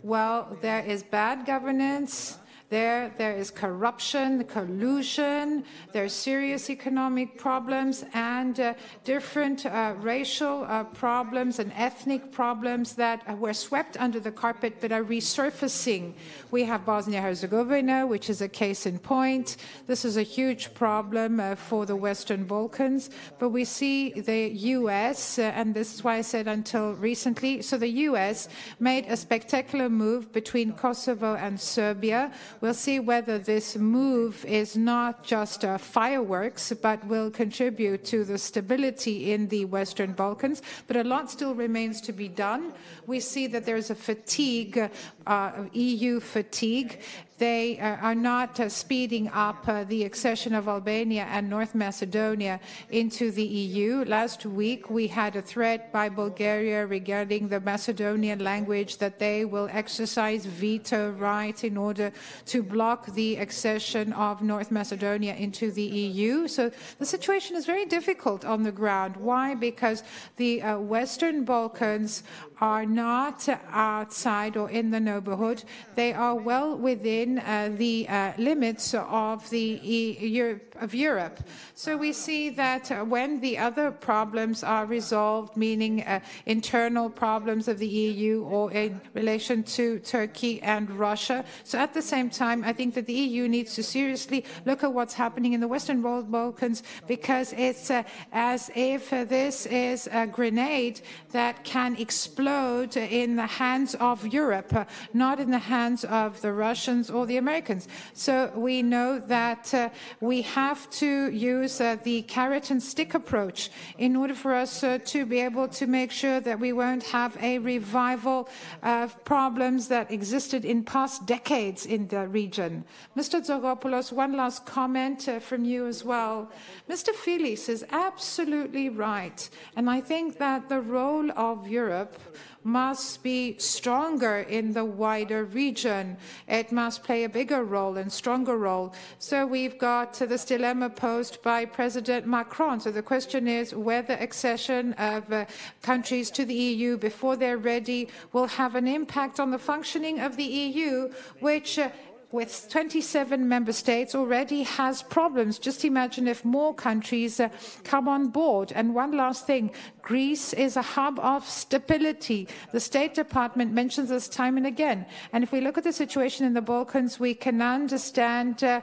S1: well, there is bad governance there, there is corruption, collusion, there are serious economic problems and uh, different uh, racial uh, problems and ethnic problems that were swept under the carpet but are resurfacing. We have Bosnia-Herzegovina, which is a case in point. This is a huge problem uh, for the Western Balkans, but we see the U.S., uh, and this is why I said until recently, so the U.S. made a spectacular move between Kosovo and Serbia, We'll see whether this move is not just uh, fireworks, but will contribute to the stability in the Western Balkans. But a lot still remains to be done. We see that there's a fatigue, uh, EU fatigue, they uh, are not uh, speeding up uh, the accession of Albania and North Macedonia into the EU. Last week, we had a threat by Bulgaria regarding the Macedonian language that they will exercise veto right in order to block the accession of North Macedonia into the EU. So the situation is very difficult on the ground. Why? Because the uh, Western Balkans are not outside or in the neighborhood. They are well within uh, the uh, limits of the Europe, of Europe. So we see that uh, when the other problems are resolved, meaning uh, internal problems of the EU or in relation to Turkey and Russia. So at the same time, I think that the EU needs to seriously look at what's happening in the Western Balkans because it's uh, as if this is a grenade that can explode in the hands of Europe, not in the hands of the Russians or the Americans. So we know that uh, we have to use uh, the carrot and stick approach in order for us uh, to be able to make sure that we won't have a revival of problems that existed in past decades in the region. Mr. Tzogopoulos, one last comment from you as well. Mr. Filis is absolutely right. And I think that the role of Europe must be stronger in the wider region. It must play a bigger role and stronger role. So we've got this dilemma posed by President Macron. So the question is whether accession of uh, countries to the EU before they're ready will have an impact on the functioning of the EU, which uh, with 27 member states already has problems. Just imagine if more countries uh, come on board. And one last thing Greece is a hub of stability. The State Department mentions this time and again. And if we look at the situation in the Balkans, we can understand uh,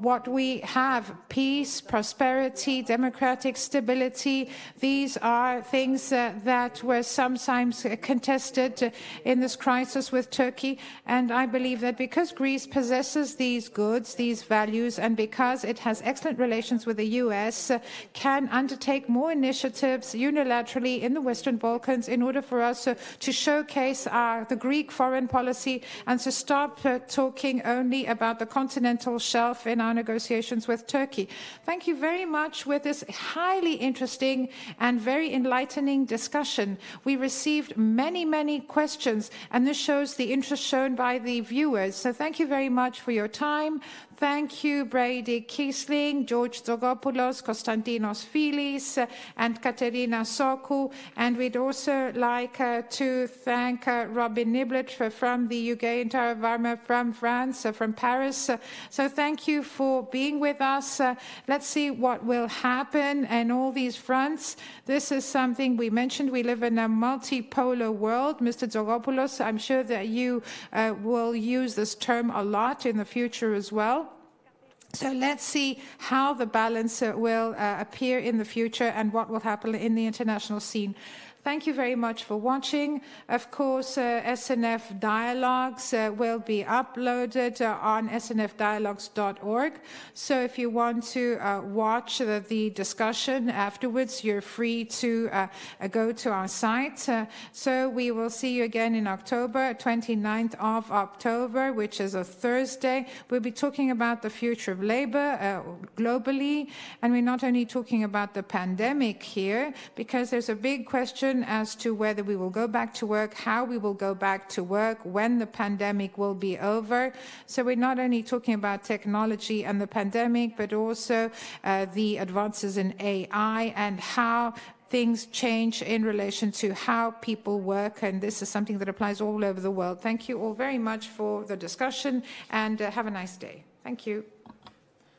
S1: what we have peace, prosperity, democratic stability. These are things uh, that were sometimes contested in this crisis with Turkey. And I believe that because Greece possesses these goods, these values, and because it has excellent relations with the US, can undertake more initiatives unilaterally in the Western Balkans in order for us to showcase our, the Greek foreign policy and to stop uh, talking only about the continental shelf in our negotiations with Turkey. Thank you very much with this highly interesting and very enlightening discussion. We received many, many questions, and this shows the interest shown by the viewers. So thank you very much for your time. Thank you, Brady Kiesling, George Tzogopoulos, Constantinos Filis, uh, and Katerina Sokou. And we'd also like uh, to thank uh, Robin Niblett from the UK, and Tara Varma from France, uh, from Paris. Uh, so thank you for being with us. Uh, let's see what will happen in all these fronts. This is something we mentioned. We live in a multipolar world. Mr. Tzogopoulos, I'm sure that you will use this term a lot in the future as well. So let's see how the balance uh, will uh, appear in the future and what will happen in the international scene. Thank you very much for watching. Of course, uh, SNF Dialogues uh, will be uploaded uh, on snfdialogues.org. So if you want to uh, watch the, the, discussion afterwards, you're free to uh, uh, go to our site. so we will see you again in October, 29th of October, which is a Thursday. We'll be talking about the future of labor globally. And we're not only talking about the pandemic here, because there's a big question as to whether we will go back to work, how we will go back to work, when the pandemic will be over. So we're not only talking about technology and the pandemic, but also uh, the advances in AI and how things change in relation to how people work, and this is something that applies all over the world. Thank you all very much for the discussion, and uh, have a nice day. Thank you.